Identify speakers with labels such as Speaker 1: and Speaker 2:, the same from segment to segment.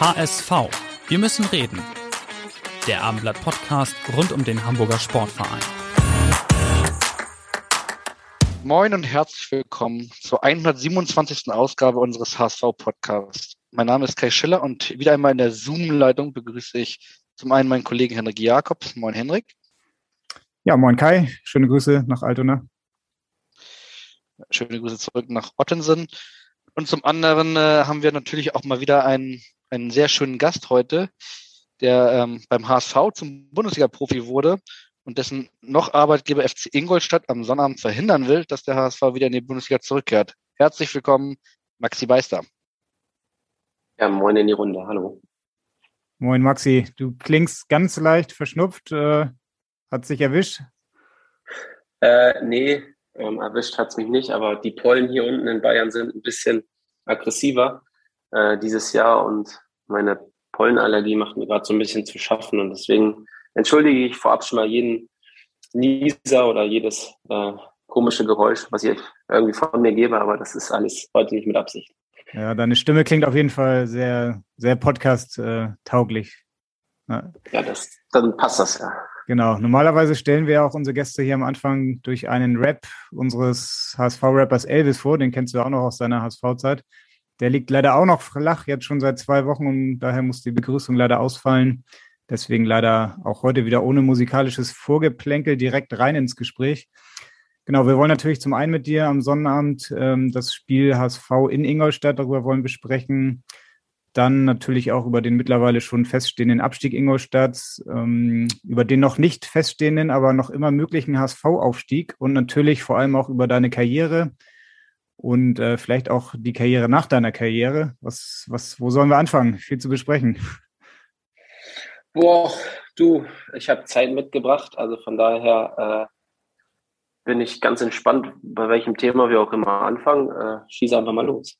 Speaker 1: HSV. Wir müssen reden. Der Abendblatt Podcast rund um den Hamburger Sportverein.
Speaker 2: Moin und herzlich willkommen zur 127. Ausgabe unseres HSV Podcasts. Mein Name ist Kai Schiller und wieder einmal in der Zoom-Leitung begrüße ich zum einen meinen Kollegen Henrik Jakobs. Moin Henrik.
Speaker 3: Ja, moin Kai. Schöne Grüße nach Altona.
Speaker 2: Schöne Grüße zurück nach Ottensen. Und zum anderen äh, haben wir natürlich auch mal wieder einen einen sehr schönen Gast heute, der ähm, beim HSV zum Bundesliga-Profi wurde und dessen noch Arbeitgeber FC Ingolstadt am Sonnabend verhindern will, dass der HSV wieder in die Bundesliga zurückkehrt. Herzlich willkommen, Maxi Beister.
Speaker 4: Ja, moin in die Runde. Hallo.
Speaker 3: Moin, Maxi. Du klingst ganz leicht verschnupft. Äh, hat sich erwischt?
Speaker 4: Äh, nee, ähm, erwischt hat es mich nicht, aber die Pollen hier unten in Bayern sind ein bisschen aggressiver äh, dieses Jahr und meine Pollenallergie macht mir gerade so ein bisschen zu schaffen und deswegen entschuldige ich vorab schon mal jeden Nieser oder jedes äh, komische Geräusch, was ich irgendwie von mir gebe, aber das ist alles heute nicht mit Absicht.
Speaker 3: Ja, deine Stimme klingt auf jeden Fall sehr, sehr podcast-tauglich.
Speaker 4: Ja, ja das, dann passt das ja.
Speaker 3: Genau. Normalerweise stellen wir auch unsere Gäste hier am Anfang durch einen Rap unseres HSV-Rappers Elvis vor. Den kennst du auch noch aus deiner HSV-Zeit. Der liegt leider auch noch flach, jetzt schon seit zwei Wochen und daher muss die Begrüßung leider ausfallen. Deswegen leider auch heute wieder ohne musikalisches Vorgeplänkel direkt rein ins Gespräch. Genau, wir wollen natürlich zum einen mit dir am Sonnabend ähm, das Spiel HSV in Ingolstadt, darüber wollen besprechen. Dann natürlich auch über den mittlerweile schon feststehenden Abstieg Ingolstadts, ähm, über den noch nicht feststehenden, aber noch immer möglichen HSV-Aufstieg und natürlich vor allem auch über deine Karriere, und äh, vielleicht auch die Karriere nach deiner Karriere. Was, was, wo sollen wir anfangen? Viel zu besprechen.
Speaker 4: Boah, du, ich habe Zeit mitgebracht, also von daher äh, bin ich ganz entspannt, bei welchem Thema wir auch immer anfangen. Äh, schieße einfach mal los.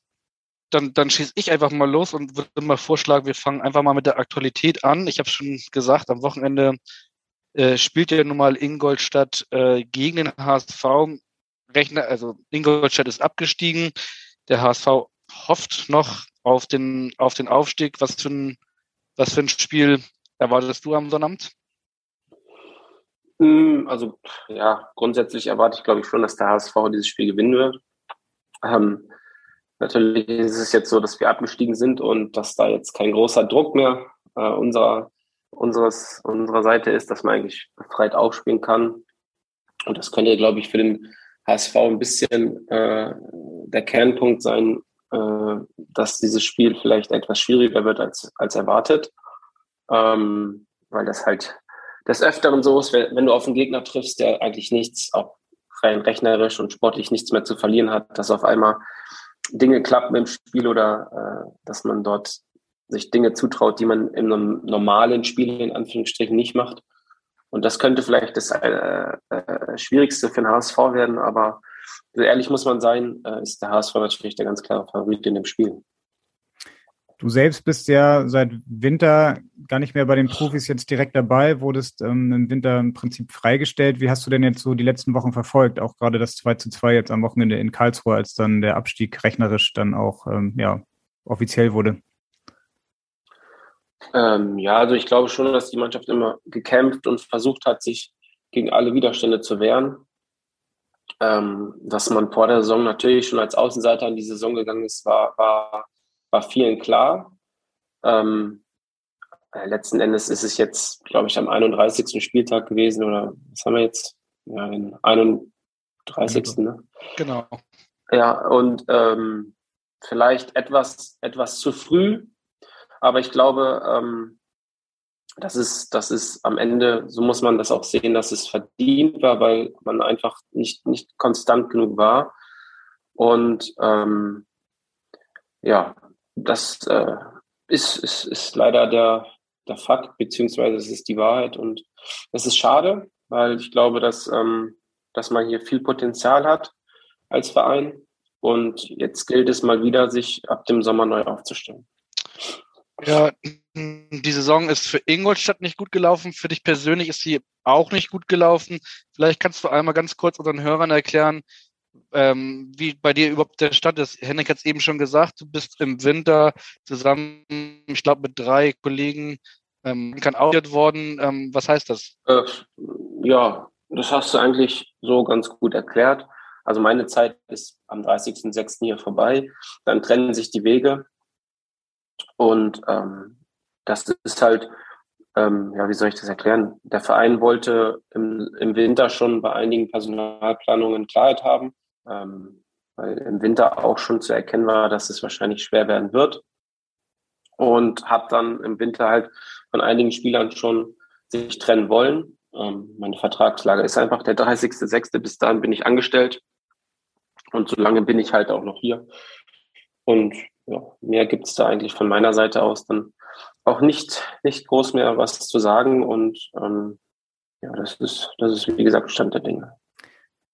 Speaker 2: Dann, dann schieße ich einfach mal los und würde mal vorschlagen, wir fangen einfach mal mit der Aktualität an. Ich habe schon gesagt, am Wochenende äh, spielt ja nun mal Ingolstadt äh, gegen den HSV. Rechner, also Ingolstadt ist abgestiegen. Der HSV hofft noch auf den, auf den Aufstieg. Was für ein, was für ein Spiel erwartest du am Sonnabend?
Speaker 4: Hm, also, ja, grundsätzlich erwarte ich, glaube ich, schon, dass der HSV dieses Spiel gewinnen wird. Ähm, natürlich ist es jetzt so, dass wir abgestiegen sind und dass da jetzt kein großer Druck mehr äh, unserer, unseres, unserer Seite ist, dass man eigentlich befreit aufspielen kann. Und das könnte, glaube ich, für den HSV ein bisschen äh, der Kernpunkt sein, äh, dass dieses Spiel vielleicht etwas schwieriger wird als, als erwartet. Ähm, weil das halt des Öfteren so ist, wenn, du auf einen Gegner triffst, der eigentlich nichts, auch rein rechnerisch und sportlich nichts mehr zu verlieren hat, dass auf einmal Dinge klappen im Spiel oder äh, dass man dort sich Dinge zutraut, die man in einem normalen Spiel in Anführungsstrichen nicht macht. Und das könnte vielleicht das äh, äh, Schwierigste für den HSV werden, aber so ehrlich muss man sein, äh, ist der HSV natürlich der ganz klare Favorit in dem Spiel.
Speaker 3: Du selbst bist ja seit Winter gar nicht mehr bei den Profis jetzt direkt dabei, wurdest ähm, im Winter im Prinzip freigestellt. Wie hast du denn jetzt so die letzten Wochen verfolgt? Auch gerade das 2 zu 2 jetzt am Wochenende in Karlsruhe, als dann der Abstieg rechnerisch dann auch ähm, ja, offiziell wurde.
Speaker 4: Ähm, ja, also ich glaube schon, dass die Mannschaft immer gekämpft und versucht hat, sich gegen alle Widerstände zu wehren. Ähm, dass man vor der Saison natürlich schon als Außenseiter in die Saison gegangen ist, war, war, war vielen klar. Ähm, äh, letzten Endes ist es jetzt, glaube ich, am 31. Spieltag gewesen oder was haben wir jetzt? Ja, den 31. Ne?
Speaker 2: Genau.
Speaker 4: Ja, und ähm, vielleicht etwas, etwas zu früh aber ich glaube, ähm, das ist, das ist am Ende, so muss man das auch sehen, dass es verdient war, weil man einfach nicht, nicht konstant genug war. Und ähm, ja, das äh, ist, ist, ist leider der, der Fakt, beziehungsweise es ist die Wahrheit. Und es ist schade, weil ich glaube, dass, ähm, dass man hier viel Potenzial hat als Verein. Und jetzt gilt es mal wieder, sich ab dem Sommer neu aufzustellen.
Speaker 2: Ja, die Saison ist für Ingolstadt nicht gut gelaufen. Für dich persönlich ist sie auch nicht gut gelaufen. Vielleicht kannst du einmal ganz kurz unseren Hörern erklären, ähm, wie bei dir überhaupt der Stand ist. Henrik hat es eben schon gesagt, du bist im Winter zusammen, ich glaube, mit drei Kollegen ähm, kann worden. Ähm, was heißt das?
Speaker 4: Äh, ja, das hast du eigentlich so ganz gut erklärt. Also meine Zeit ist am 30.06. hier vorbei. Dann trennen sich die Wege. Und ähm, das ist halt, ähm, ja, wie soll ich das erklären? Der Verein wollte im, im Winter schon bei einigen Personalplanungen Klarheit haben, ähm, weil im Winter auch schon zu erkennen war, dass es wahrscheinlich schwer werden wird. Und habe dann im Winter halt von einigen Spielern schon sich trennen wollen. Ähm, meine Vertragslage ist einfach der 30.06. Bis dahin bin ich angestellt. Und so lange bin ich halt auch noch hier. Und ja, mehr gibt es da eigentlich von meiner Seite aus dann auch nicht, nicht groß mehr was zu sagen. Und ähm, ja, das ist, das ist, wie gesagt, Stand der Dinge.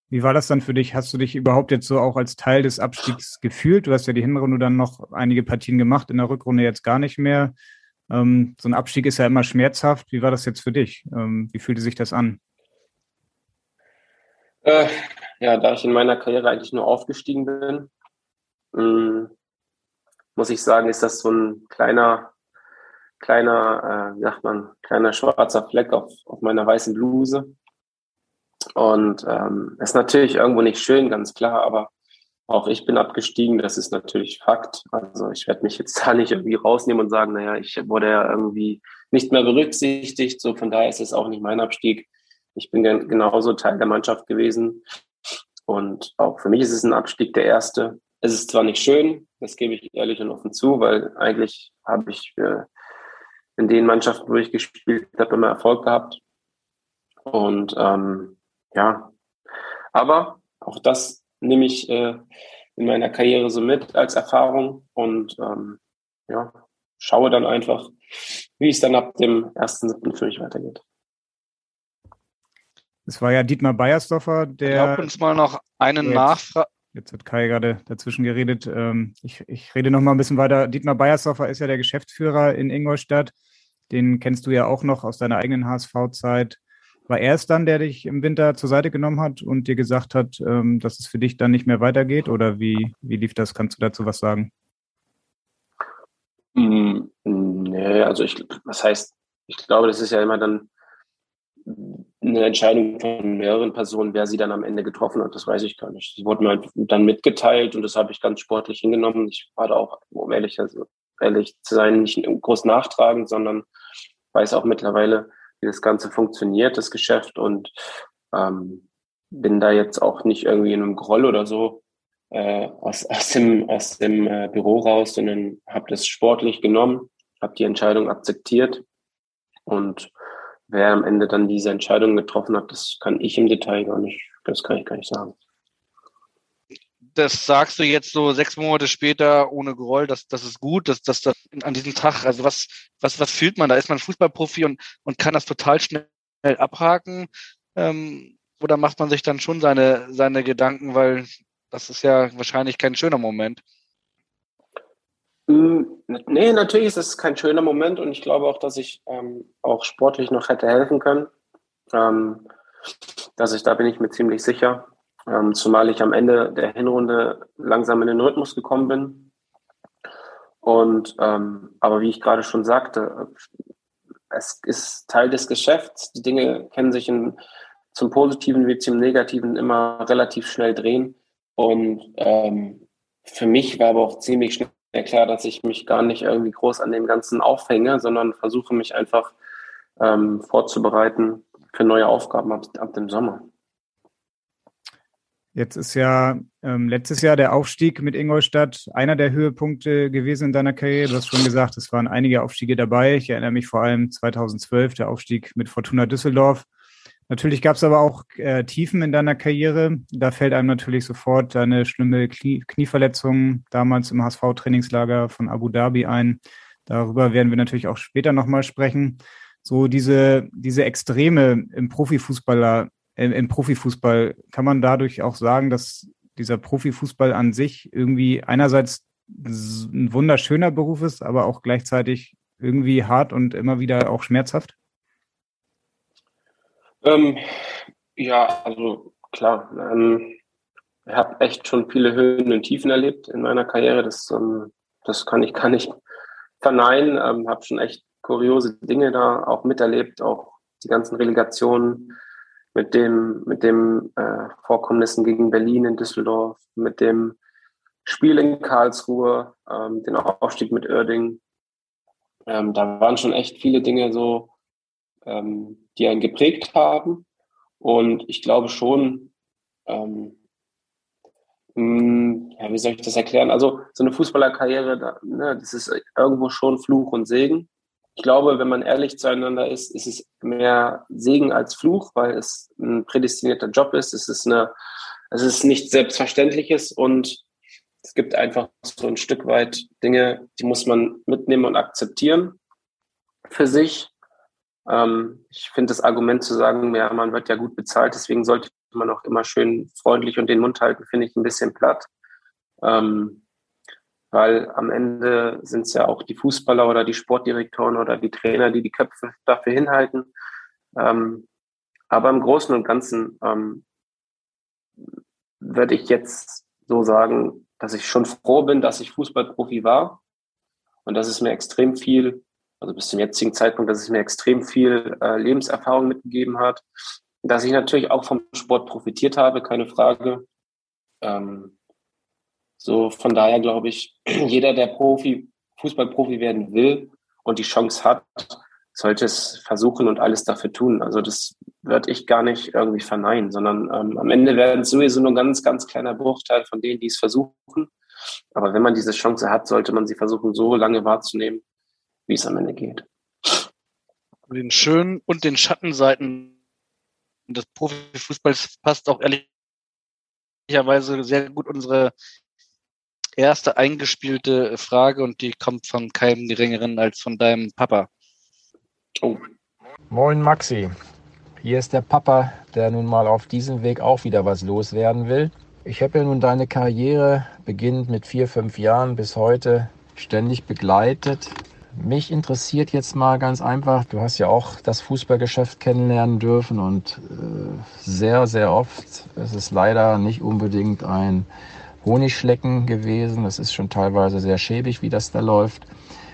Speaker 3: Wie war das dann für dich? Hast du dich überhaupt jetzt so auch als Teil des Abstiegs gefühlt? Du hast ja die Hinrunde dann noch einige Partien gemacht, in der Rückrunde jetzt gar nicht mehr. Ähm, so ein Abstieg ist ja immer schmerzhaft. Wie war das jetzt für dich? Ähm, wie fühlte sich das an?
Speaker 4: Äh, ja, da ich in meiner Karriere eigentlich nur aufgestiegen bin, ähm, muss ich sagen, ist das so ein kleiner, kleiner, äh, wie sagt man, kleiner schwarzer Fleck auf, auf meiner weißen Bluse. Und ähm, ist natürlich irgendwo nicht schön, ganz klar, aber auch ich bin abgestiegen, das ist natürlich Fakt. Also ich werde mich jetzt da nicht irgendwie rausnehmen und sagen, naja, ich wurde ja irgendwie nicht mehr berücksichtigt. So von daher ist es auch nicht mein Abstieg. Ich bin genauso Teil der Mannschaft gewesen. Und auch für mich ist es ein Abstieg der erste. Es ist zwar nicht schön, das gebe ich ehrlich und offen zu, weil eigentlich habe ich äh, in den Mannschaften, wo ich gespielt habe, immer Erfolg gehabt. Und ähm, ja, aber auch das nehme ich äh, in meiner Karriere so mit als Erfahrung und ähm, ja, schaue dann einfach, wie es dann ab dem 1.7. für mich weitergeht.
Speaker 3: Es war ja Dietmar Beiersdorfer, der.
Speaker 2: Erlaubt uns mal noch eine Nachfrage.
Speaker 3: Jetzt hat Kai gerade dazwischen geredet. Ähm, ich, ich rede noch mal ein bisschen weiter. Dietmar Beiersdorfer ist ja der Geschäftsführer in Ingolstadt. Den kennst du ja auch noch aus deiner eigenen HSV-Zeit. War er es dann, der dich im Winter zur Seite genommen hat und dir gesagt hat, ähm, dass es für dich dann nicht mehr weitergeht? Oder wie, wie lief das? Kannst du dazu was sagen?
Speaker 4: Mm, nee, also ich, was heißt, ich glaube, das ist ja immer dann eine Entscheidung von mehreren Personen, wer sie dann am Ende getroffen hat, das weiß ich gar nicht. Sie wurde mir dann mitgeteilt und das habe ich ganz sportlich hingenommen. Ich war da auch, um ehrlich, also ehrlich zu sein, nicht groß nachtragend, sondern weiß auch mittlerweile, wie das Ganze funktioniert, das Geschäft und ähm, bin da jetzt auch nicht irgendwie in einem Groll oder so äh, aus, aus dem, aus dem äh, Büro raus, sondern habe das sportlich genommen, habe die Entscheidung akzeptiert und wer am Ende dann diese Entscheidung getroffen hat, das kann ich im Detail gar nicht, das kann ich gar nicht sagen.
Speaker 2: Das sagst du jetzt so sechs Monate später ohne Groll, das, das ist gut, dass das, das an diesem Tag, also was, was, was fühlt man da? Ist man Fußballprofi und, und kann das total schnell abhaken? Ähm, oder macht man sich dann schon seine, seine Gedanken, weil das ist ja wahrscheinlich kein schöner Moment.
Speaker 4: Hm, nee, natürlich ist es kein schöner Moment und ich glaube auch, dass ich ähm, auch sportlich noch hätte helfen können. Ähm, dass ich, da bin ich mir ziemlich sicher. Ähm, zumal ich am Ende der Hinrunde langsam in den Rhythmus gekommen bin. Und ähm, aber wie ich gerade schon sagte, es ist Teil des Geschäfts. Die Dinge kennen sich in, zum Positiven wie zum Negativen immer relativ schnell drehen. Und ähm, für mich war aber auch ziemlich schnell klar, dass ich mich gar nicht irgendwie groß an dem Ganzen aufhänge, sondern versuche mich einfach ähm, vorzubereiten für neue Aufgaben ab, ab dem Sommer.
Speaker 3: Jetzt ist ja ähm, letztes Jahr der Aufstieg mit Ingolstadt einer der Höhepunkte gewesen in deiner Karriere. Du hast schon gesagt, es waren einige Aufstiege dabei. Ich erinnere mich vor allem 2012, der Aufstieg mit Fortuna Düsseldorf. Natürlich gab es aber auch äh, Tiefen in deiner Karriere. Da fällt einem natürlich sofort deine schlimme Knie Knieverletzung damals im HSV-Trainingslager von Abu Dhabi ein. Darüber werden wir natürlich auch später nochmal sprechen. So diese, diese Extreme im Profifußballer, äh, im Profifußball, kann man dadurch auch sagen, dass dieser Profifußball an sich irgendwie einerseits ein wunderschöner Beruf ist, aber auch gleichzeitig irgendwie hart und immer wieder auch schmerzhaft?
Speaker 4: Ähm, ja, also klar. Ähm, ich habe echt schon viele Höhen und Tiefen erlebt in meiner Karriere. Das, ähm, das kann ich kann ich verneinen. Ähm, habe schon echt kuriose Dinge da auch miterlebt, auch die ganzen Relegationen mit dem mit dem äh, Vorkommnissen gegen Berlin in Düsseldorf, mit dem Spiel in Karlsruhe, ähm, den Aufstieg mit Oerding. Ähm, da waren schon echt viele Dinge so, ähm, die einen geprägt haben. Und ich glaube schon, ähm, mh, hm, ja, wie soll ich das erklären? Also so eine Fußballerkarriere, da, ne, das ist irgendwo schon Fluch und Segen. Ich glaube, wenn man ehrlich zueinander ist, ist es mehr Segen als Fluch, weil es ein prädestinierter Job ist. Es ist eine, es ist nichts Selbstverständliches und es gibt einfach so ein Stück weit Dinge, die muss man mitnehmen und akzeptieren für sich. Ähm, ich finde das Argument zu sagen, ja, man wird ja gut bezahlt, deswegen sollte man auch immer schön freundlich und den Mund halten, finde ich ein bisschen platt. Ähm, weil am Ende sind es ja auch die Fußballer oder die Sportdirektoren oder die Trainer, die die Köpfe dafür hinhalten. Ähm, aber im Großen und Ganzen ähm, würde ich jetzt so sagen, dass ich schon froh bin, dass ich Fußballprofi war und dass es mir extrem viel also bis zum jetzigen Zeitpunkt, dass es mir extrem viel äh, Lebenserfahrung mitgegeben hat, dass ich natürlich auch vom Sport profitiert habe, keine Frage. Ähm, so von daher glaube ich, jeder, der Profi, Fußballprofi werden will und die Chance hat, sollte es versuchen und alles dafür tun. Also das würde ich gar nicht irgendwie verneinen, sondern ähm, am Ende werden es sowieso nur ein ganz, ganz kleiner Bruchteil von denen, die es versuchen. Aber wenn man diese Chance hat, sollte man sie versuchen, so lange wahrzunehmen, wie es am Ende geht.
Speaker 2: Den schönen und den Schattenseiten des Profifußballs passt auch ehrlicherweise sehr gut unsere erste eingespielte Frage und die kommt von keinem geringeren als von deinem Papa.
Speaker 5: Oh. Moin Maxi, hier ist der Papa, der nun mal auf diesem Weg auch wieder was loswerden will. Ich habe ja nun deine Karriere beginnend mit vier, fünf Jahren bis heute ständig begleitet. Mich interessiert jetzt mal ganz einfach, du hast ja auch das Fußballgeschäft kennenlernen dürfen und äh, sehr, sehr oft ist es leider nicht unbedingt ein Honigschlecken gewesen. Es ist schon teilweise sehr schäbig, wie das da läuft.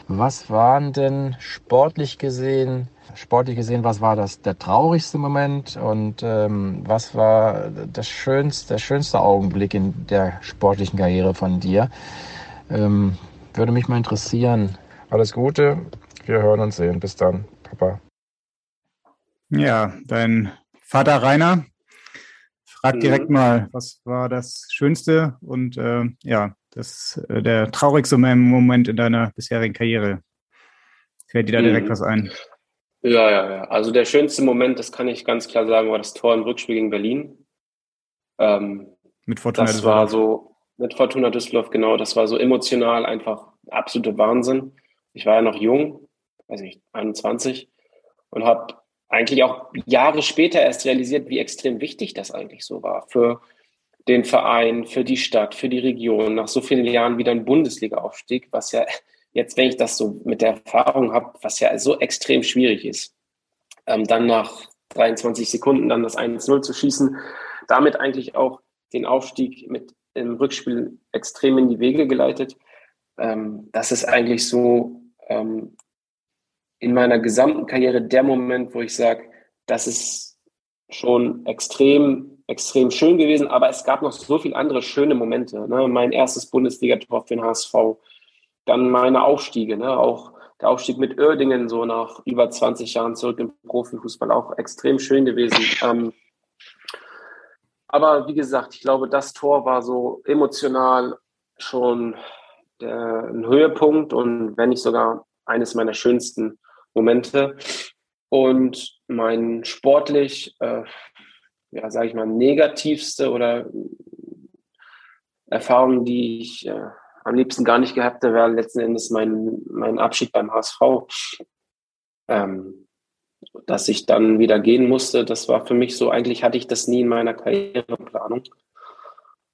Speaker 5: Was waren denn sportlich gesehen, sportlich gesehen, was war das der traurigste Moment und ähm, was war das schönste, der schönste Augenblick in der sportlichen Karriere von dir? Ähm, würde mich mal interessieren, alles Gute. Wir hören uns sehen. Bis dann, Papa.
Speaker 3: Ja, dein Vater Rainer fragt mhm. direkt mal, was war das Schönste und äh, ja, das, äh, der traurigste Moment in deiner bisherigen Karriere? Fällt dir da direkt mhm. was ein?
Speaker 4: Ja, ja, ja. Also der schönste Moment, das kann ich ganz klar sagen, war das Tor im Rückspiel gegen Berlin. Ähm, mit Fortuna Das war so, mit Fortuna Düsseldorf, genau, das war so emotional einfach absoluter Wahnsinn ich war ja noch jung, weiß nicht, 21 und habe eigentlich auch Jahre später erst realisiert, wie extrem wichtig das eigentlich so war für den Verein, für die Stadt, für die Region, nach so vielen Jahren wieder ein Bundesliga-Aufstieg, was ja jetzt, wenn ich das so mit der Erfahrung habe, was ja so extrem schwierig ist, ähm, dann nach 23 Sekunden dann das 1-0 zu schießen, damit eigentlich auch den Aufstieg mit im Rückspiel extrem in die Wege geleitet. Ähm, das ist eigentlich so ähm, in meiner gesamten Karriere der Moment, wo ich sage, das ist schon extrem, extrem schön gewesen, aber es gab noch so viele andere schöne Momente. Ne? Mein erstes Bundesligator für den HSV, dann meine Aufstiege, ne? auch der Aufstieg mit Oerdingen so nach über 20 Jahren zurück im Profifußball, auch extrem schön gewesen. Ähm, aber wie gesagt, ich glaube, das Tor war so emotional schon der, ein Höhepunkt und wenn nicht sogar eines meiner schönsten Momente. Und mein sportlich, äh, ja, sage ich mal, negativste oder Erfahrung, die ich äh, am liebsten gar nicht gehabt hätte, wäre letzten Endes mein, mein Abschied beim HSV. Ähm, dass ich dann wieder gehen musste, das war für mich so, eigentlich hatte ich das nie in meiner Karriereplanung.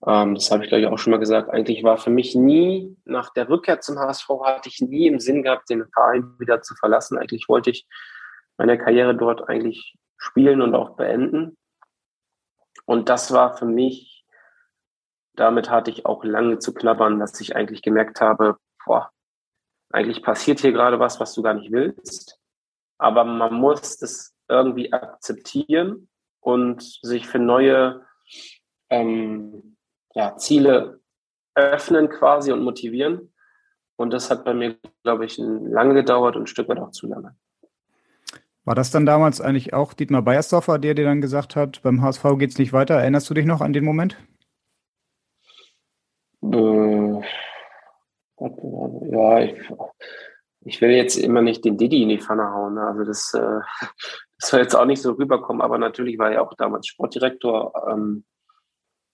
Speaker 4: Ähm, das habe ich, glaube ich, auch schon mal gesagt. Eigentlich war für mich nie, nach der Rückkehr zum HSV, hatte ich nie im Sinn gehabt, den Verein wieder zu verlassen. Eigentlich wollte ich meine Karriere dort eigentlich spielen und auch beenden. Und das war für mich, damit hatte ich auch lange zu klappern, dass ich eigentlich gemerkt habe, boah, eigentlich passiert hier gerade was, was du gar nicht willst. Aber man muss das irgendwie akzeptieren und sich für neue ähm, ja, Ziele öffnen quasi und motivieren. Und das hat bei mir, glaube ich, lange gedauert und ein Stück weit auch zu lange.
Speaker 3: War das dann damals eigentlich auch Dietmar Beiersdorfer, der dir dann gesagt hat, beim HSV geht es nicht weiter? Erinnerst du dich noch an den Moment?
Speaker 4: Äh, ja, ich, ich, will jetzt immer nicht den Didi in die Pfanne hauen. Ne? Also das, äh, das soll jetzt auch nicht so rüberkommen, aber natürlich war er auch damals Sportdirektor. Ähm,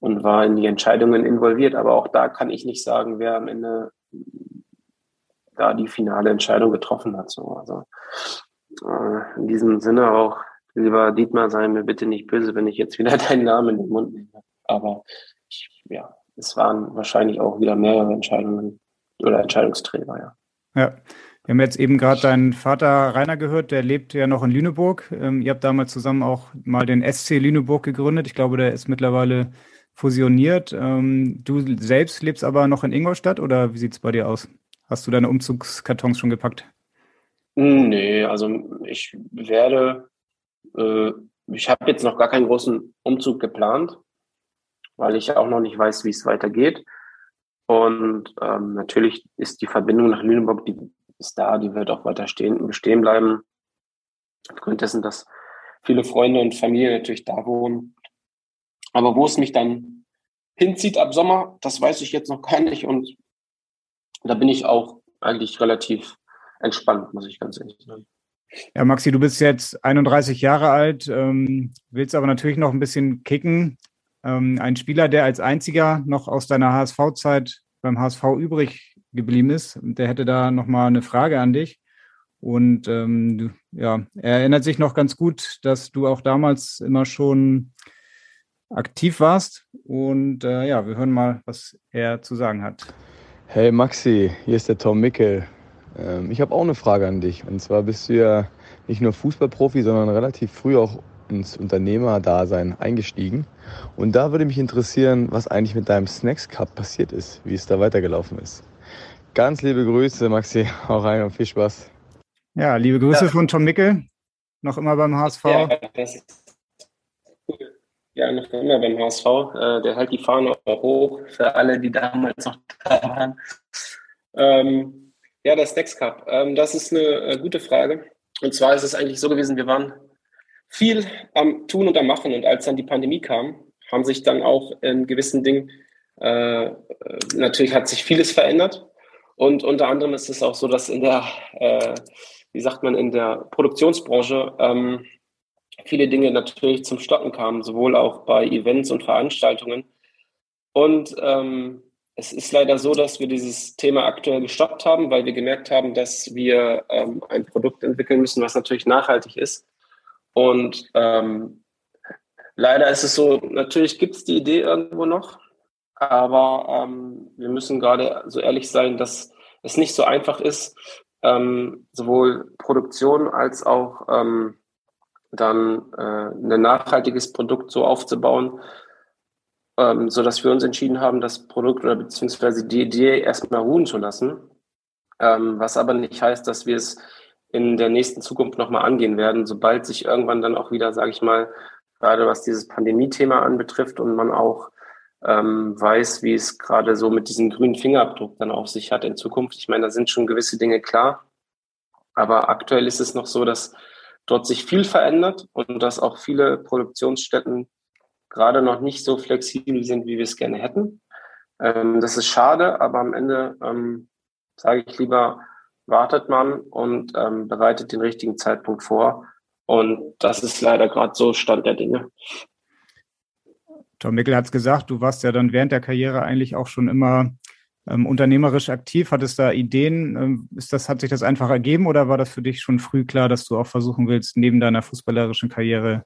Speaker 4: und war in die Entscheidungen involviert. Aber auch da kann ich nicht sagen, wer am Ende da die finale Entscheidung getroffen hat. So, also äh, in diesem Sinne auch, lieber Dietmar, sei mir bitte nicht böse, wenn ich jetzt wieder deinen Namen in den Mund nehme. Aber ich, ja, es waren wahrscheinlich auch wieder mehrere Entscheidungen oder Entscheidungsträger, ja.
Speaker 3: Ja. Wir haben jetzt eben gerade deinen Vater Rainer gehört, der lebt ja noch in Lüneburg. Ähm, ihr habt damals zusammen auch mal den SC Lüneburg gegründet. Ich glaube, der ist mittlerweile fusioniert. Ähm, du selbst lebst aber noch in Ingolstadt oder wie sieht es bei dir aus? Hast du deine Umzugskartons schon gepackt?
Speaker 4: Nee, also ich werde, äh, ich habe jetzt noch gar keinen großen Umzug geplant, weil ich auch noch nicht weiß, wie es weitergeht. Und ähm, natürlich ist die Verbindung nach Lüneburg, die ist da, die wird auch weiter stehen, bestehen bleiben. Aufgrund dessen, dass viele Freunde und Familie natürlich da wohnen. Aber wo es mich dann hinzieht ab Sommer, das weiß ich jetzt noch gar nicht. Und da bin ich auch eigentlich relativ entspannt, muss ich ganz ehrlich sagen.
Speaker 3: Ja, Maxi, du bist jetzt 31 Jahre alt, ähm, willst aber natürlich noch ein bisschen kicken. Ähm, ein Spieler, der als einziger noch aus deiner HSV-Zeit beim HSV übrig geblieben ist, der hätte da nochmal eine Frage an dich. Und ähm, ja, er erinnert sich noch ganz gut, dass du auch damals immer schon aktiv warst. Und äh, ja, wir hören mal, was er zu sagen hat.
Speaker 6: Hey Maxi, hier ist der Tom Mickel. Ähm, ich habe auch eine Frage an dich. Und zwar bist du ja nicht nur Fußballprofi, sondern relativ früh auch ins Unternehmerdasein eingestiegen. Und da würde mich interessieren, was eigentlich mit deinem Snacks Cup passiert ist, wie es da weitergelaufen ist. Ganz liebe Grüße, Maxi. Hau rein und viel Spaß.
Speaker 3: Ja, liebe Grüße ja. von Tom Mickel. Noch immer beim HSV. Ja, das ist
Speaker 4: ja, noch immer beim HSV. Äh, der hält die Fahne hoch für alle, die damals noch da waren. Ähm, ja, der Stacks Cup. Ähm, das ist eine äh, gute Frage. Und zwar ist es eigentlich so gewesen, wir waren viel am Tun und am Machen. Und als dann die Pandemie kam, haben sich dann auch in gewissen Dingen, äh natürlich hat sich vieles verändert. Und unter anderem ist es auch so, dass in der, äh, wie sagt man, in der Produktionsbranche ähm, viele Dinge natürlich zum Stocken kamen, sowohl auch bei Events und Veranstaltungen. Und ähm, es ist leider so, dass wir dieses Thema aktuell gestoppt haben, weil wir gemerkt haben, dass wir ähm, ein Produkt entwickeln müssen, was natürlich nachhaltig ist. Und ähm, leider ist es so, natürlich gibt es die Idee irgendwo noch, aber ähm, wir müssen gerade so ehrlich sein, dass es nicht so einfach ist, ähm, sowohl Produktion als auch ähm, dann äh, ein nachhaltiges Produkt so aufzubauen, ähm, so dass wir uns entschieden haben, das Produkt oder beziehungsweise die Idee erstmal ruhen zu lassen. Ähm, was aber nicht heißt, dass wir es in der nächsten Zukunft nochmal angehen werden, sobald sich irgendwann dann auch wieder, sage ich mal, gerade was dieses Pandemie-Thema anbetrifft und man auch ähm, weiß, wie es gerade so mit diesem grünen Fingerabdruck dann auf sich hat in Zukunft. Ich meine, da sind schon gewisse Dinge klar, aber aktuell ist es noch so, dass dort sich viel verändert und dass auch viele Produktionsstätten gerade noch nicht so flexibel sind, wie wir es gerne hätten. Ähm, das ist schade, aber am Ende ähm, sage ich lieber, wartet man und ähm, bereitet den richtigen Zeitpunkt vor. Und das ist leider gerade so Stand der Dinge.
Speaker 3: Tom Mickel hat es gesagt, du warst ja dann während der Karriere eigentlich auch schon immer ähm, unternehmerisch aktiv. Hattest da Ideen? Ähm, ist das, hat sich das einfach ergeben oder war das für dich schon früh klar, dass du auch versuchen willst, neben deiner fußballerischen Karriere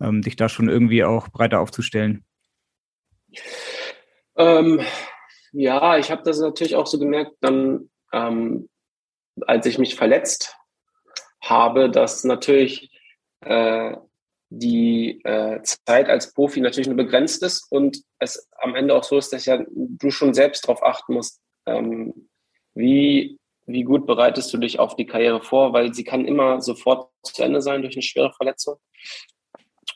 Speaker 3: ähm, dich da schon irgendwie auch breiter aufzustellen?
Speaker 4: Ähm, ja, ich habe das natürlich auch so gemerkt, dann ähm, als ich mich verletzt habe, dass natürlich äh, die äh, Zeit als Profi natürlich nur begrenzt ist und es am Ende auch so ist, dass ja du schon selbst darauf achten musst, ähm, wie, wie gut bereitest du dich auf die Karriere vor, weil sie kann immer sofort zu Ende sein durch eine schwere Verletzung.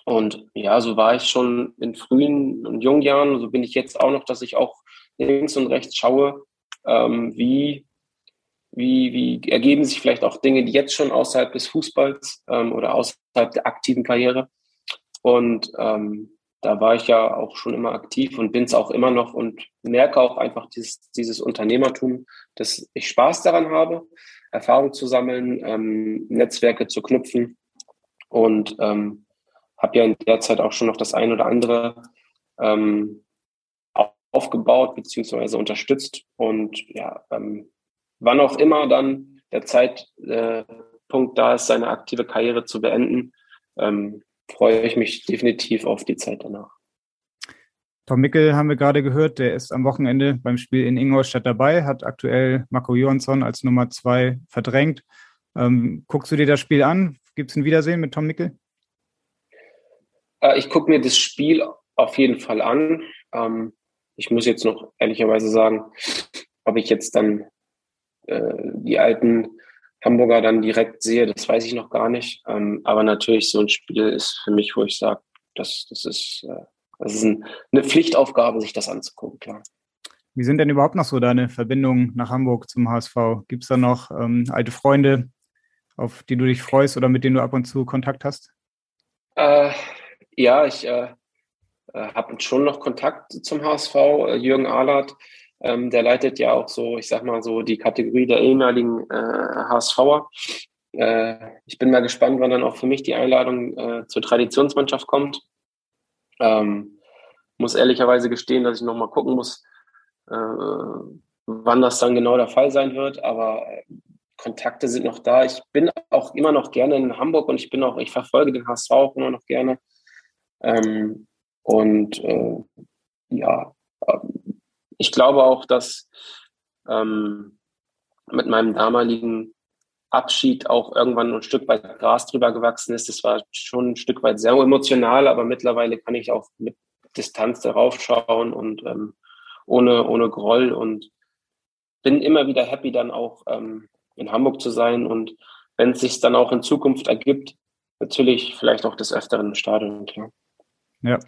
Speaker 4: Und ja, so war ich schon in frühen und jungen Jahren, so bin ich jetzt auch noch, dass ich auch links und rechts schaue, ähm, wie wie, wie ergeben sich vielleicht auch Dinge, die jetzt schon außerhalb des Fußballs ähm, oder außerhalb der aktiven Karriere? Und ähm, da war ich ja auch schon immer aktiv und bin es auch immer noch und merke auch einfach dieses, dieses Unternehmertum, dass ich Spaß daran habe, Erfahrung zu sammeln, ähm, Netzwerke zu knüpfen und ähm, habe ja in der Zeit auch schon noch das ein oder andere ähm, aufgebaut beziehungsweise unterstützt und ja, ähm, wann auch immer dann der Zeitpunkt da ist, seine aktive Karriere zu beenden, ähm, freue ich mich definitiv auf die Zeit danach.
Speaker 3: Tom Mickel haben wir gerade gehört, der ist am Wochenende beim Spiel in Ingolstadt dabei, hat aktuell Marco Johansson als Nummer zwei verdrängt. Ähm, guckst du dir das Spiel an? Gibt es ein Wiedersehen mit Tom Mickel?
Speaker 4: Äh, ich gucke mir das Spiel auf jeden Fall an. Ähm, ich muss jetzt noch ehrlicherweise sagen, ob ich jetzt dann äh, die alten Hamburger dann direkt sehe, das weiß ich noch gar nicht. Ähm, aber natürlich, so ein Spiel ist für mich, wo ich sage, das, das ist, äh, das ist ein, eine Pflichtaufgabe, sich das anzugucken, klar.
Speaker 3: Wie sind denn überhaupt noch so deine Verbindungen nach Hamburg zum HSV? Gibt es da noch ähm, alte Freunde, auf die du dich freust oder mit denen du ab und zu Kontakt hast?
Speaker 4: Äh, ja, ich äh, äh habe schon noch Kontakt zum HSV. Äh, Jürgen Ahlert ähm, der leitet ja auch so, ich sag mal so, die Kategorie der ehemaligen äh, HSVer. Äh, ich bin mal gespannt, wann dann auch für mich die Einladung äh, zur Traditionsmannschaft kommt. Ähm, muss ehrlicherweise gestehen, dass ich nochmal gucken muss, äh, wann das dann genau der Fall sein wird. Aber äh, Kontakte sind noch da. Ich bin auch immer noch gerne in Hamburg und ich bin auch, ich verfolge den HSV auch immer noch gerne. Ähm, und äh, ja, ich glaube auch, dass ähm, mit meinem damaligen Abschied auch irgendwann ein Stück weit Gras drüber gewachsen ist. Das war schon ein Stück weit sehr emotional, aber mittlerweile kann ich auch mit Distanz darauf schauen und ähm, ohne, ohne Groll und bin immer wieder happy, dann auch ähm, in Hamburg zu sein und wenn es sich dann auch in Zukunft ergibt, natürlich vielleicht auch des Öfteren im Stadion, klar.
Speaker 3: Ja,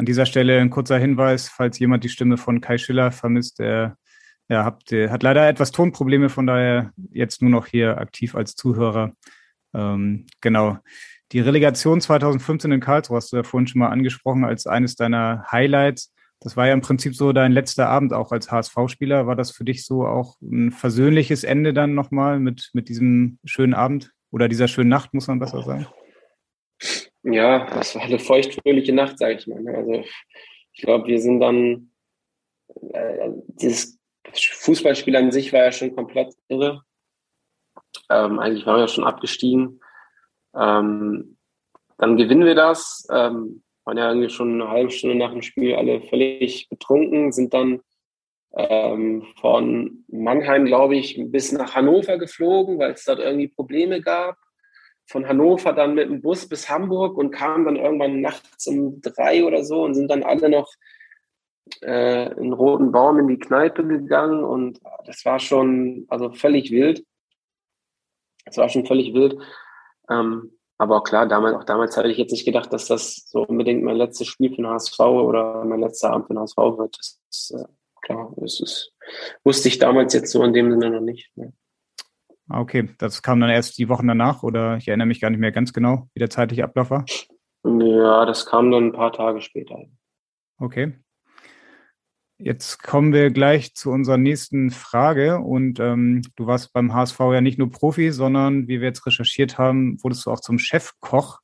Speaker 3: an dieser Stelle ein kurzer Hinweis, falls jemand die Stimme von Kai Schiller vermisst, der ja, habt, hat leider etwas Tonprobleme, von daher jetzt nur noch hier aktiv als Zuhörer. Ähm, genau. Die Relegation 2015 in Karlsruhe hast du ja vorhin schon mal angesprochen als eines deiner Highlights. Das war ja im Prinzip so dein letzter Abend auch als HSV-Spieler. War das für dich so auch ein versöhnliches Ende dann nochmal mit, mit diesem schönen Abend oder dieser schönen Nacht, muss man besser sagen?
Speaker 4: Ja, das war eine feuchtfröhliche Nacht, sage ich mal. Ne? Also ich glaube, wir sind dann, äh, dieses Fußballspiel an sich war ja schon komplett irre. Ähm, eigentlich waren wir schon abgestiegen. Ähm, dann gewinnen wir das. Ähm, waren ja irgendwie schon eine halbe Stunde nach dem Spiel alle völlig betrunken, sind dann ähm, von Mannheim, glaube ich, bis nach Hannover geflogen, weil es dort irgendwie Probleme gab von Hannover dann mit dem Bus bis Hamburg und kamen dann irgendwann nachts um drei oder so und sind dann alle noch äh, in Roten Baum in die Kneipe gegangen und das war schon also völlig wild. Das war schon völlig wild. Ähm, aber auch klar, damals, auch damals hatte ich jetzt nicht gedacht, dass das so unbedingt mein letztes Spiel für den HSV oder mein letzter Abend für den HSV wird. Das ist äh, klar, das ist, wusste ich damals jetzt so in dem Sinne noch nicht. Ne?
Speaker 3: Ah, okay, das kam dann erst die Wochen danach oder ich erinnere mich gar nicht mehr ganz genau, wie der zeitliche Ablauf war.
Speaker 4: Ja, das kam dann ein paar Tage später.
Speaker 3: Okay. Jetzt kommen wir gleich zu unserer nächsten Frage. Und ähm, du warst beim HSV ja nicht nur Profi, sondern wie wir jetzt recherchiert haben, wurdest du auch zum Chefkoch.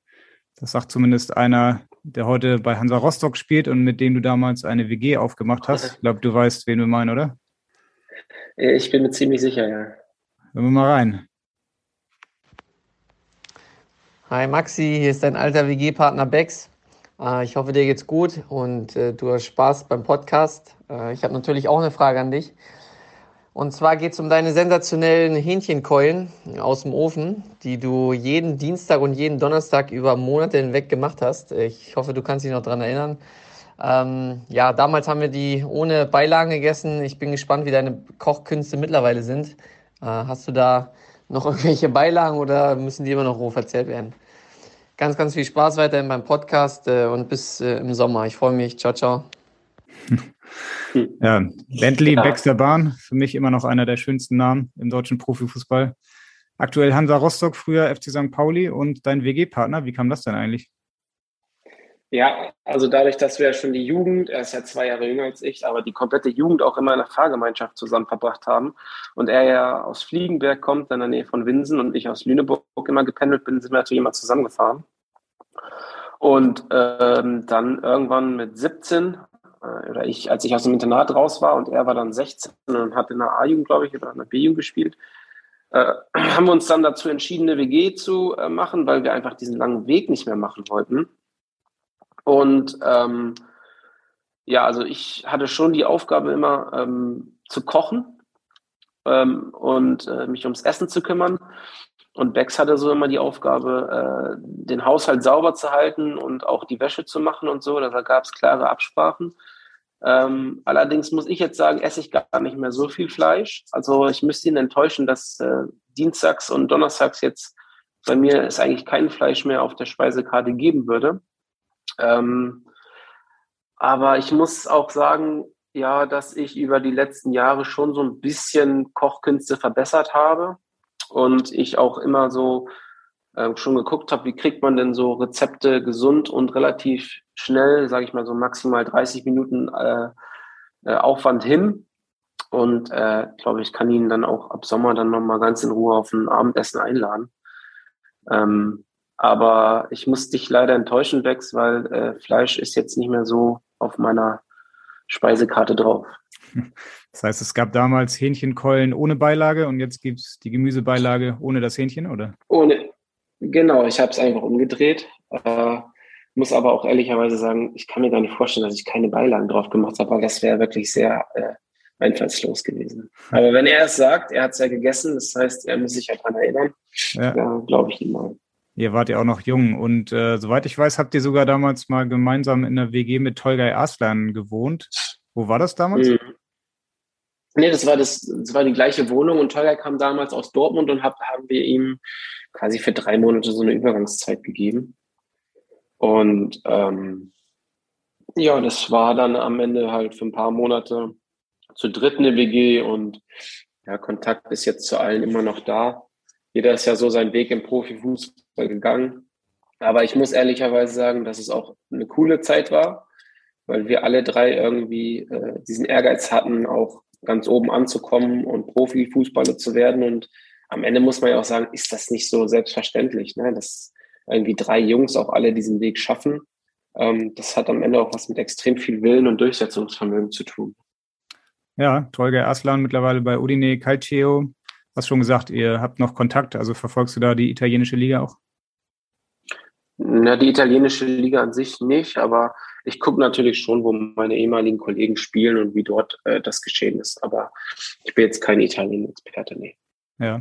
Speaker 3: Das sagt zumindest einer, der heute bei Hansa Rostock spielt und mit dem du damals eine WG aufgemacht hast. Ich glaube, du weißt, wen wir meinen, oder?
Speaker 4: Ich bin mir ziemlich sicher, ja.
Speaker 3: Hören wir mal rein.
Speaker 7: Hi Maxi, hier ist dein alter WG-Partner Bex. Äh, ich hoffe, dir geht's gut und äh, du hast Spaß beim Podcast. Äh, ich habe natürlich auch eine Frage an dich. Und zwar geht es um deine sensationellen Hähnchenkeulen aus dem Ofen, die du jeden Dienstag und jeden Donnerstag über Monate hinweg gemacht hast. Ich hoffe, du kannst dich noch daran erinnern. Ähm, ja, damals haben wir die ohne Beilagen gegessen. Ich bin gespannt, wie deine Kochkünste mittlerweile sind. Äh, hast du da noch irgendwelche Beilagen oder müssen die immer noch roh verzehrt werden? Ganz, ganz viel Spaß weiterhin beim Podcast äh, und bis äh, im Sommer. Ich freue mich. Ciao, ciao.
Speaker 3: Ja, Bentley ja. Baxter Bahn, für mich immer noch einer der schönsten Namen im deutschen Profifußball. Aktuell Hansa Rostock, früher FC St. Pauli und dein WG-Partner. Wie kam das denn eigentlich?
Speaker 4: Ja, also dadurch, dass wir ja schon die Jugend, er ist ja zwei Jahre jünger als ich, aber die komplette Jugend auch immer in der Fahrgemeinschaft zusammen verbracht haben und er ja aus Fliegenberg kommt, in der Nähe von Winsen und ich aus Lüneburg immer gependelt bin, sind wir natürlich immer zusammengefahren. Und ähm, dann irgendwann mit 17 äh, oder ich, als ich aus dem Internat raus war und er war dann 16 und hat in der A-Jugend, glaube ich, oder in der B-Jugend gespielt, äh, haben wir uns dann dazu entschieden, eine WG zu äh, machen, weil wir einfach diesen langen Weg nicht mehr machen wollten. Und ähm, ja, also ich hatte schon die Aufgabe immer ähm, zu kochen ähm, und äh, mich ums Essen zu kümmern. Und Bex hatte so immer die Aufgabe, äh, den Haushalt sauber zu halten und auch die Wäsche zu machen und so. Da gab es klare Absprachen. Ähm, allerdings muss ich jetzt sagen, esse ich gar nicht mehr so viel Fleisch. Also ich müsste ihn enttäuschen, dass äh, Dienstags und Donnerstags jetzt bei mir es eigentlich kein Fleisch mehr auf der Speisekarte geben würde. Ähm, aber ich muss auch sagen, ja, dass ich über die letzten Jahre schon so ein bisschen Kochkünste verbessert habe und ich auch immer so äh, schon geguckt habe, wie kriegt man denn so Rezepte gesund und relativ schnell, sage ich mal so maximal 30 Minuten äh, äh, Aufwand hin. Und äh, glaube ich, kann ihn dann auch ab Sommer dann nochmal ganz in Ruhe auf ein Abendessen einladen. Ähm, aber ich muss dich leider enttäuschen, Bex, weil äh, Fleisch ist jetzt nicht mehr so auf meiner Speisekarte drauf.
Speaker 3: Das heißt, es gab damals Hähnchenkeulen ohne Beilage und jetzt gibt es die Gemüsebeilage ohne das Hähnchen, oder?
Speaker 4: Ohne, genau, ich habe es einfach umgedreht. Äh, muss aber auch ehrlicherweise sagen, ich kann mir gar nicht vorstellen, dass ich keine Beilagen drauf gemacht habe, weil das wäre wirklich sehr äh, einfallslos gewesen. Aber wenn er es sagt, er hat es ja gegessen, das heißt, er muss sich ja daran erinnern, ja. ja glaube ich ihm mal.
Speaker 3: Ihr wart ja auch noch jung und äh, soweit ich weiß, habt ihr sogar damals mal gemeinsam in der WG mit Tolgay Arslan gewohnt. Wo war das damals? Mhm.
Speaker 4: Nee, das war, das, das war die gleiche Wohnung und Tolgay kam damals aus Dortmund und hab, haben wir ihm quasi für drei Monate so eine Übergangszeit gegeben. Und ähm, ja, das war dann am Ende halt für ein paar Monate zu dritt eine WG und ja, Kontakt ist jetzt zu allen immer noch da. Jeder ist ja so seinen Weg im Profifußball gegangen. Aber ich muss ehrlicherweise sagen, dass es auch eine coole Zeit war, weil wir alle drei irgendwie äh, diesen Ehrgeiz hatten, auch ganz oben anzukommen und Profifußballer zu werden. Und am Ende muss man ja auch sagen, ist das nicht so selbstverständlich, ne? dass irgendwie drei Jungs auch alle diesen Weg schaffen. Ähm, das hat am Ende auch was mit extrem viel Willen und Durchsetzungsvermögen zu tun.
Speaker 3: Ja, Tolga Aslan mittlerweile bei Udine Calcio. Hast schon gesagt, ihr habt noch Kontakt, also verfolgst du da die italienische Liga auch?
Speaker 4: Na, die italienische Liga an sich nicht, aber ich gucke natürlich schon, wo meine ehemaligen Kollegen spielen und wie dort äh, das geschehen ist. Aber ich bin jetzt kein Italien-Experte, nee.
Speaker 3: Ja.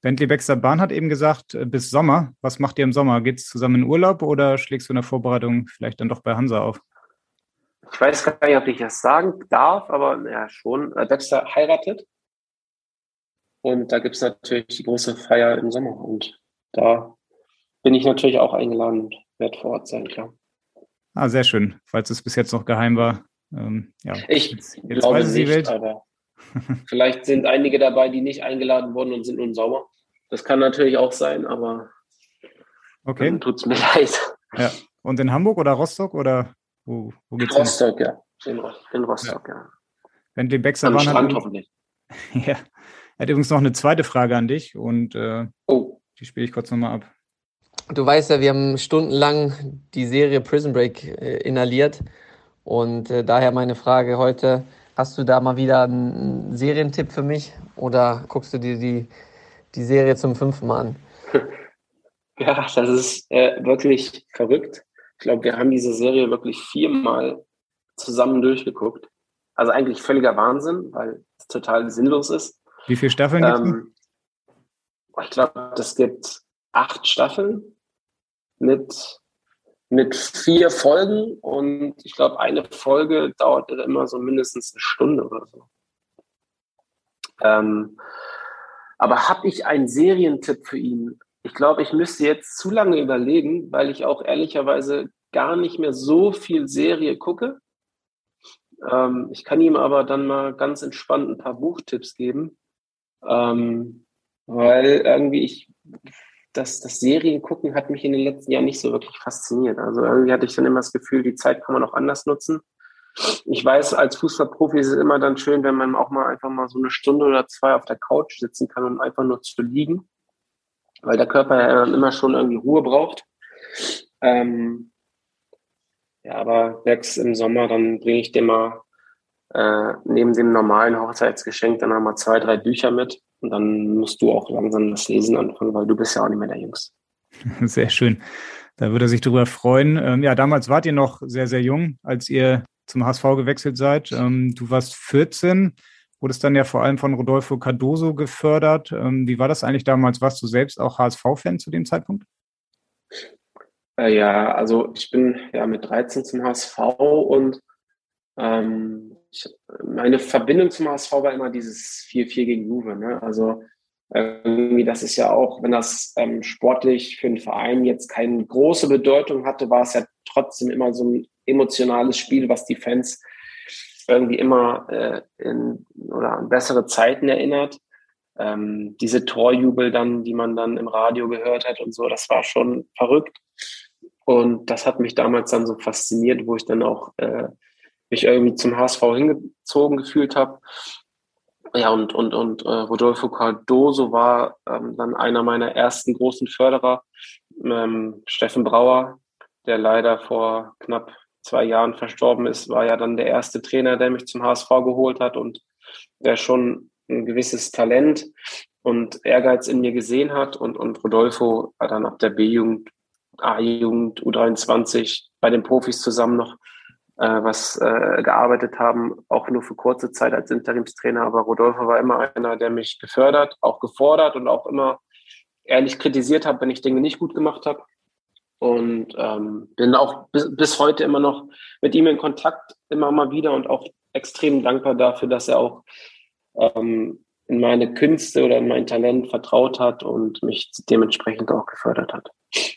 Speaker 3: Bentley Baxter Bahn hat eben gesagt, äh, bis Sommer. Was macht ihr im Sommer? Geht es zusammen in Urlaub oder schlägst du in der Vorbereitung vielleicht dann doch bei Hansa auf?
Speaker 4: Ich weiß gar nicht, ob ich das sagen darf, aber ja, schon. Äh, Baxter heiratet. Und da gibt es natürlich die große Feier im Sommer. Und da bin ich natürlich auch eingeladen und werde vor Ort sein, klar.
Speaker 3: Ah, sehr schön. Falls es bis jetzt noch geheim war. Ähm, ja,
Speaker 4: ich jetzt, jetzt glaube nicht, Welt. aber vielleicht sind einige dabei, die nicht eingeladen wurden und sind nun sauer. Das kann natürlich auch sein, aber
Speaker 3: okay.
Speaker 4: tut es mir leid.
Speaker 3: Ja. Und in Hamburg oder Rostock oder wo, wo geht's
Speaker 4: Rostock, hin? ja. In, in Rostock, ja. ja.
Speaker 3: Bentley Baxter
Speaker 4: Am Strand hoffentlich.
Speaker 3: ja. Er hat übrigens noch eine zweite Frage an dich und äh, oh. die spiele ich kurz nochmal ab.
Speaker 7: Du weißt ja, wir haben stundenlang die Serie Prison Break äh, inhaliert. Und äh, daher meine Frage heute: Hast du da mal wieder einen Serientipp für mich oder guckst du dir die, die Serie zum fünften Mal an?
Speaker 4: Ja, das ist äh, wirklich verrückt. Ich glaube, wir haben diese Serie wirklich viermal zusammen durchgeguckt. Also eigentlich völliger Wahnsinn, weil es total sinnlos ist.
Speaker 3: Wie viele Staffeln
Speaker 4: ähm, Ich glaube, es gibt acht Staffeln mit, mit vier Folgen und ich glaube, eine Folge dauert immer so mindestens eine Stunde oder so. Ähm, aber habe ich einen Serientipp für ihn? Ich glaube, ich müsste jetzt zu lange überlegen, weil ich auch ehrlicherweise gar nicht mehr so viel Serie gucke. Ähm, ich kann ihm aber dann mal ganz entspannt ein paar Buchtipps geben. Ähm, weil irgendwie ich, das, das Seriengucken hat mich in den letzten Jahren nicht so wirklich fasziniert. Also irgendwie hatte ich dann immer das Gefühl, die Zeit kann man auch anders nutzen. Ich weiß, als Fußballprofi ist es immer dann schön, wenn man auch mal einfach mal so eine Stunde oder zwei auf der Couch sitzen kann, um einfach nur zu liegen, weil der Körper ja dann immer schon irgendwie Ruhe braucht. Ähm, ja, aber wächst im Sommer, dann bringe ich dir mal äh, neben dem normalen Hochzeitsgeschenk dann nochmal zwei, drei Bücher mit. Und dann musst du auch langsam das Lesen anfangen, weil du bist ja auch nicht mehr der Jüngste.
Speaker 3: Sehr schön. Da würde er sich darüber freuen. Ähm, ja, damals wart ihr noch sehr, sehr jung, als ihr zum HSV gewechselt seid. Ähm, du warst 14, wurdest dann ja vor allem von Rodolfo Cardoso gefördert. Ähm, wie war das eigentlich damals? Warst du selbst auch HSV-Fan zu dem Zeitpunkt?
Speaker 4: Äh, ja, also ich bin ja mit 13 zum HSV und ähm, ich, meine Verbindung zum HSV war immer dieses 4-4 gegen Juve. Ne? Also irgendwie, das ist ja auch, wenn das ähm, sportlich für den Verein jetzt keine große Bedeutung hatte, war es ja trotzdem immer so ein emotionales Spiel, was die Fans irgendwie immer äh, in oder an bessere Zeiten erinnert. Ähm, diese Torjubel dann, die man dann im Radio gehört hat und so, das war schon verrückt. Und das hat mich damals dann so fasziniert, wo ich dann auch äh, mich irgendwie zum HSV hingezogen gefühlt habe. Ja, und, und, und äh, Rodolfo Cardoso war ähm, dann einer meiner ersten großen Förderer. Ähm, Steffen Brauer, der leider vor knapp zwei Jahren verstorben ist, war ja dann der erste Trainer, der mich zum HSV geholt hat und der schon ein gewisses Talent und Ehrgeiz in mir gesehen hat. Und, und Rodolfo war dann ab der B-Jugend, A-Jugend, U23 bei den Profis zusammen noch was äh, gearbeitet haben, auch nur für kurze Zeit als Interimstrainer. Aber Rodolfo war immer einer, der mich gefördert, auch gefordert und auch immer ehrlich kritisiert hat, wenn ich Dinge nicht gut gemacht habe. Und ähm, bin auch bis, bis heute immer noch mit ihm in Kontakt, immer mal wieder und auch extrem dankbar dafür, dass er auch ähm, in meine Künste oder in mein Talent vertraut hat und mich dementsprechend auch gefördert hat.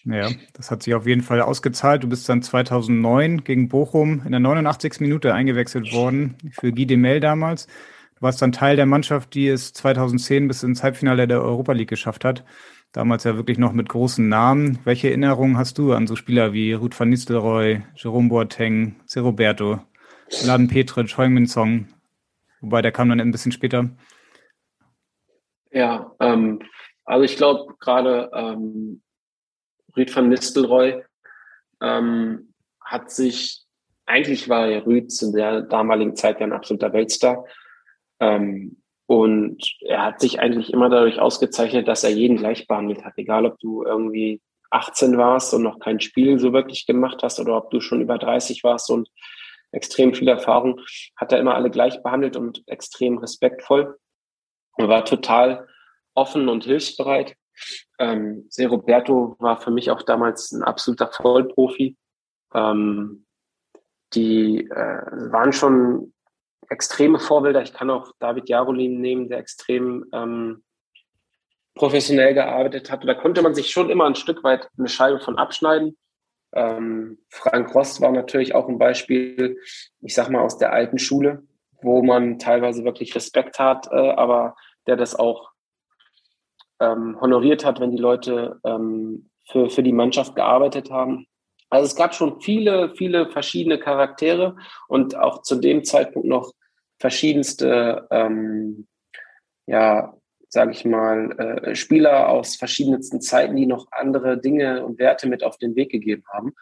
Speaker 3: Ja, das hat sich auf jeden Fall ausgezahlt. Du bist dann 2009 gegen Bochum in der 89. Minute eingewechselt worden für Guy Demel damals. Du warst dann Teil der Mannschaft, die es 2010 bis ins Halbfinale der Europa League geschafft hat. Damals ja wirklich noch mit großen Namen. Welche Erinnerungen hast du an so Spieler wie Ruth van Nistelrooy, Jerome Boateng, Roberto, Laden Petric, Heung-Min Song? Wobei der kam dann ein bisschen später.
Speaker 4: Ja, ähm, also ich glaube gerade ähm, Rüd van Nistelrooy ähm, hat sich, eigentlich war ja Rüd zu der damaligen Zeit ja ein absoluter Weltstar. Ähm, und er hat sich eigentlich immer dadurch ausgezeichnet, dass er jeden gleich behandelt hat. Egal, ob du irgendwie 18 warst und noch kein Spiel so wirklich gemacht hast oder ob du schon über 30 warst und extrem viel Erfahrung, hat er immer alle gleich behandelt und extrem respektvoll. Er war total offen und hilfsbereit. Ähm, Se Roberto war für mich auch damals ein absoluter Vollprofi. Ähm, die äh, waren schon extreme Vorbilder. Ich kann auch David Jarolin nehmen, der extrem ähm, professionell gearbeitet hat. Da konnte man sich schon immer ein Stück weit eine Scheibe von abschneiden. Ähm, Frank Rost war natürlich auch ein Beispiel, ich sag mal, aus der alten Schule, wo man teilweise wirklich Respekt hat, äh, aber der das auch ähm, honoriert hat, wenn die Leute ähm, für, für die Mannschaft gearbeitet haben. Also es gab schon viele, viele verschiedene Charaktere und auch zu dem Zeitpunkt noch verschiedenste, ähm, ja, sage ich mal, äh, Spieler aus verschiedensten Zeiten, die noch andere Dinge und Werte mit auf den Weg gegeben haben.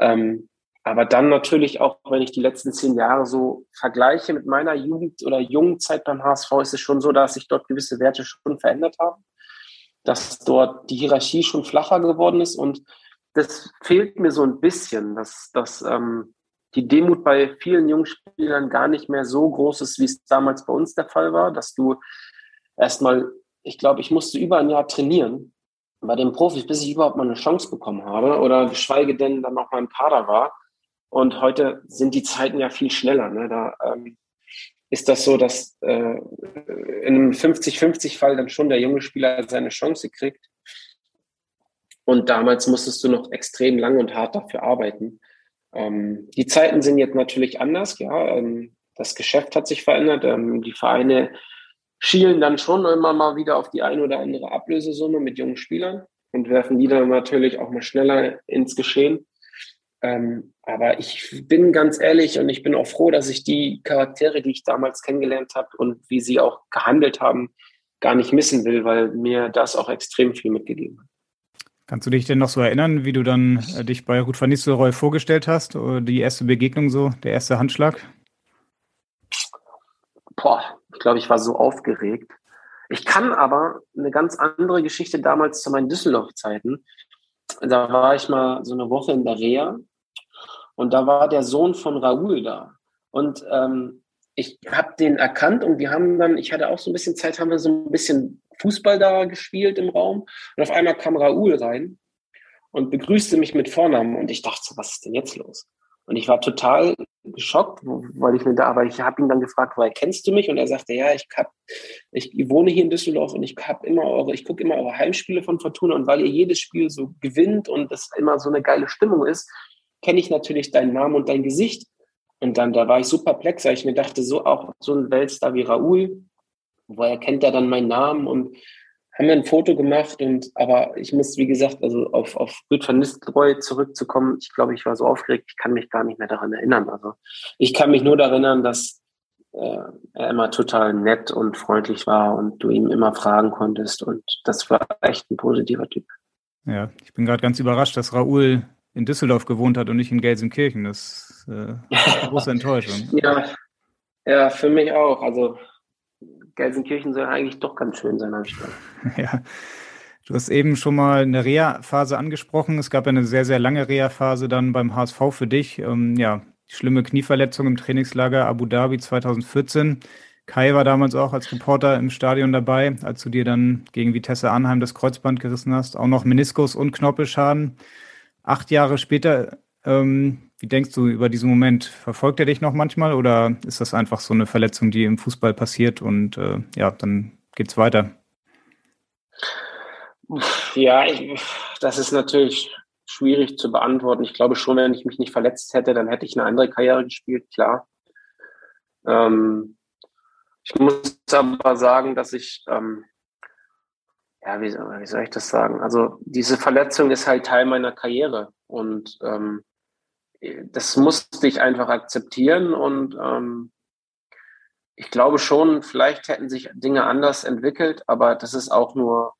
Speaker 4: Ähm, aber dann natürlich auch, wenn ich die letzten zehn Jahre so vergleiche mit meiner Jugend oder jungen Zeit beim HSV, ist es schon so, dass sich dort gewisse Werte schon verändert haben, dass dort die Hierarchie schon flacher geworden ist und das fehlt mir so ein bisschen, dass, dass ähm, die Demut bei vielen jungen Spielern gar nicht mehr so groß ist, wie es damals bei uns der Fall war, dass du erstmal, ich glaube, ich musste über ein Jahr trainieren bei den Profis, bis ich überhaupt mal eine Chance bekommen habe oder geschweige denn dann auch mal im Kader war. Und heute sind die Zeiten ja viel schneller. Ne? Da ähm, ist das so, dass äh, in einem 50-50-Fall dann schon der junge Spieler seine Chance kriegt. Und damals musstest du noch extrem lang und hart dafür arbeiten. Ähm, die Zeiten sind jetzt natürlich anders, ja. Ähm, das Geschäft hat sich verändert. Ähm, die Vereine schielen dann schon immer mal wieder auf die eine oder andere Ablösesumme mit jungen Spielern und werfen die dann natürlich auch mal schneller ins Geschehen. Ähm, aber ich bin ganz ehrlich und ich bin auch froh, dass ich die Charaktere, die ich damals kennengelernt habe und wie sie auch gehandelt haben, gar nicht missen will, weil mir das auch extrem viel mitgegeben hat.
Speaker 3: Kannst du dich denn noch so erinnern, wie du dann äh, dich bei Ruth van Nistelrooy vorgestellt hast? Oder die erste Begegnung so, der erste Handschlag?
Speaker 4: Boah, ich glaube, ich war so aufgeregt. Ich kann aber eine ganz andere Geschichte damals zu meinen Düsseldorf-Zeiten. Da war ich mal so eine Woche in der Reha und da war der Sohn von Raoul da. Und ähm, ich habe den erkannt und wir haben dann, ich hatte auch so ein bisschen Zeit, haben wir so ein bisschen Fußball da gespielt im Raum. Und auf einmal kam Raoul rein und begrüßte mich mit Vornamen. Und ich dachte, was ist denn jetzt los? Und ich war total geschockt, weil ich mir da, aber ich habe ihn dann gefragt, woher kennst du mich? Und er sagte, ja, ich hab, ich wohne hier in Düsseldorf und ich habe immer eure, ich gucke immer eure Heimspiele von Fortuna und weil ihr jedes Spiel so gewinnt und es immer so eine geile Stimmung ist, kenne ich natürlich deinen Namen und dein Gesicht. Und dann, da war ich so perplex, weil ich mir dachte, so auch so ein Weltstar wie Raoul, woher kennt er dann meinen Namen und haben wir ein Foto gemacht und aber ich muss, wie gesagt, also auf, auf Ruth van Nistelrooy zurückzukommen, ich glaube, ich war so aufgeregt, ich kann mich gar nicht mehr daran erinnern. Also ich kann mich nur daran erinnern, dass äh, er immer total nett und freundlich war und du ihm immer fragen konntest und das war echt ein positiver Typ.
Speaker 3: Ja, ich bin gerade ganz überrascht, dass Raoul in Düsseldorf gewohnt hat und nicht in Gelsenkirchen. Das äh, ist eine große Enttäuschung.
Speaker 4: ja, ja, für mich auch. Also Gelsenkirchen soll eigentlich doch ganz schön sein, habe ich gedacht.
Speaker 3: Ja. Du hast eben schon mal eine Reha-Phase angesprochen. Es gab eine sehr, sehr lange Reha-Phase dann beim HSV für dich. Ähm, ja, schlimme Knieverletzung im Trainingslager Abu Dhabi 2014. Kai war damals auch als Reporter im Stadion dabei, als du dir dann gegen Vitesse Arnheim das Kreuzband gerissen hast. Auch noch Meniskus und Knorpelschaden. Acht Jahre später ähm, wie denkst du über diesen Moment? Verfolgt er dich noch manchmal oder ist das einfach so eine Verletzung, die im Fußball passiert und äh, ja, dann geht's weiter?
Speaker 4: Ja, ich, das ist natürlich schwierig zu beantworten. Ich glaube schon, wenn ich mich nicht verletzt hätte, dann hätte ich eine andere Karriere gespielt, klar. Ähm, ich muss aber sagen, dass ich, ähm, ja, wie, wie, soll ich das sagen? Also diese Verletzung ist halt Teil meiner Karriere und ähm, das musste ich einfach akzeptieren und ähm, ich glaube schon, vielleicht hätten sich Dinge anders entwickelt, aber das ist auch nur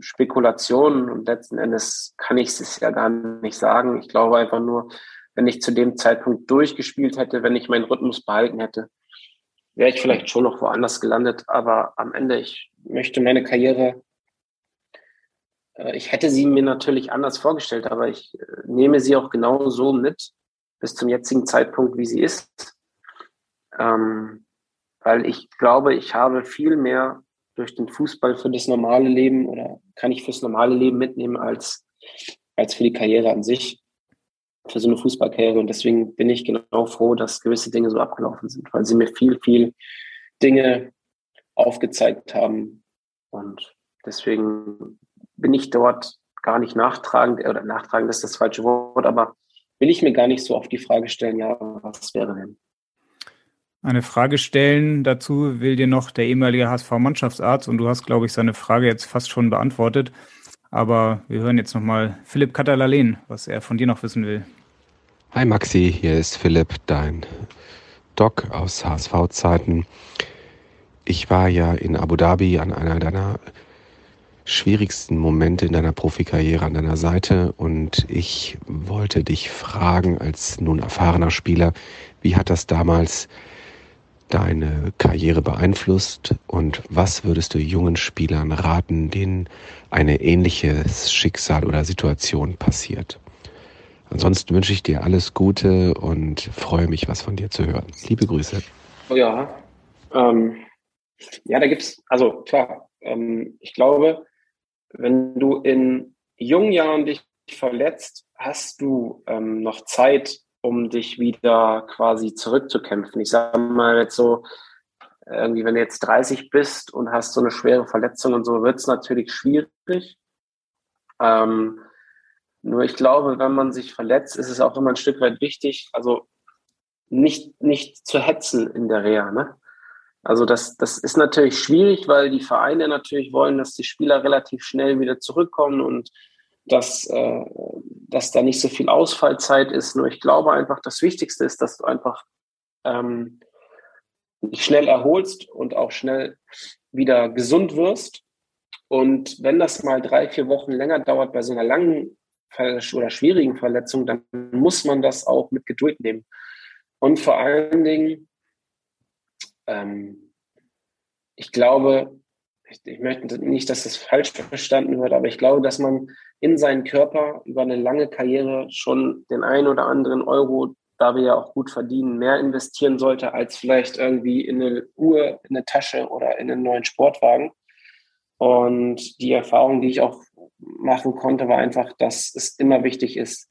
Speaker 4: Spekulation und letzten Endes kann ich es ja gar nicht sagen. Ich glaube einfach nur, wenn ich zu dem Zeitpunkt durchgespielt hätte, wenn ich meinen Rhythmus behalten hätte, wäre ich vielleicht schon noch woanders gelandet. Aber am Ende, ich möchte meine Karriere ich hätte sie mir natürlich anders vorgestellt, aber ich äh, nehme sie auch genau so mit bis zum jetzigen Zeitpunkt, wie sie ist. Ähm, weil ich glaube, ich habe viel mehr durch den Fußball für das normale Leben oder kann ich fürs normale Leben mitnehmen als, als für die Karriere an sich, für so eine Fußballkarriere. Und deswegen bin ich genau froh, dass gewisse Dinge so abgelaufen sind, weil sie mir viel, viel Dinge aufgezeigt haben. Und deswegen bin ich dort gar nicht nachtragend, oder nachtragend ist das falsche Wort, aber will ich mir gar nicht so auf die Frage stellen, ja, was wäre denn?
Speaker 3: Eine Frage stellen dazu will dir noch der ehemalige HSV-Mannschaftsarzt und du hast, glaube ich, seine Frage jetzt fast schon beantwortet. Aber wir hören jetzt nochmal Philipp Katalalen, was er von dir noch wissen will.
Speaker 8: Hi Maxi, hier ist Philipp, dein Doc aus HSV-Zeiten. Ich war ja in Abu Dhabi an einer deiner schwierigsten Momente in deiner Profikarriere an deiner Seite und ich wollte dich fragen als nun erfahrener Spieler, wie hat das damals deine Karriere beeinflusst und was würdest du jungen Spielern raten, denen eine ähnliches Schicksal oder Situation passiert? Ansonsten wünsche ich dir alles Gute und freue mich, was von dir zu hören. Liebe Grüße.
Speaker 4: Ja, ähm, ja, da gibt's, also klar, ähm, ich glaube, wenn du in jungen Jahren dich verletzt, hast du ähm, noch Zeit, um dich wieder quasi zurückzukämpfen. Ich sage mal jetzt so, irgendwie, wenn du jetzt 30 bist und hast so eine schwere Verletzung und so, wird es natürlich schwierig. Ähm, nur ich glaube, wenn man sich verletzt, ist es auch immer ein Stück weit wichtig, also nicht, nicht zu hetzen in der Reha. Ne? Also das, das ist natürlich schwierig, weil die Vereine natürlich wollen, dass die Spieler relativ schnell wieder zurückkommen und dass, äh, dass da nicht so viel Ausfallzeit ist. Nur ich glaube einfach, das Wichtigste ist, dass du einfach ähm, dich schnell erholst und auch schnell wieder gesund wirst. Und wenn das mal drei, vier Wochen länger dauert bei so einer langen oder schwierigen Verletzung, dann muss man das auch mit Geduld nehmen. Und vor allen Dingen ähm, ich glaube, ich, ich, möchte nicht, dass das falsch verstanden wird, aber ich glaube, dass man in seinen Körper über eine lange Karriere schon den einen oder anderen Euro, da wir ja auch gut verdienen, mehr investieren sollte, als vielleicht irgendwie in eine Uhr, in eine Tasche oder in einen neuen Sportwagen. Und die Erfahrung, die ich auch machen konnte, war einfach, dass es immer wichtig ist,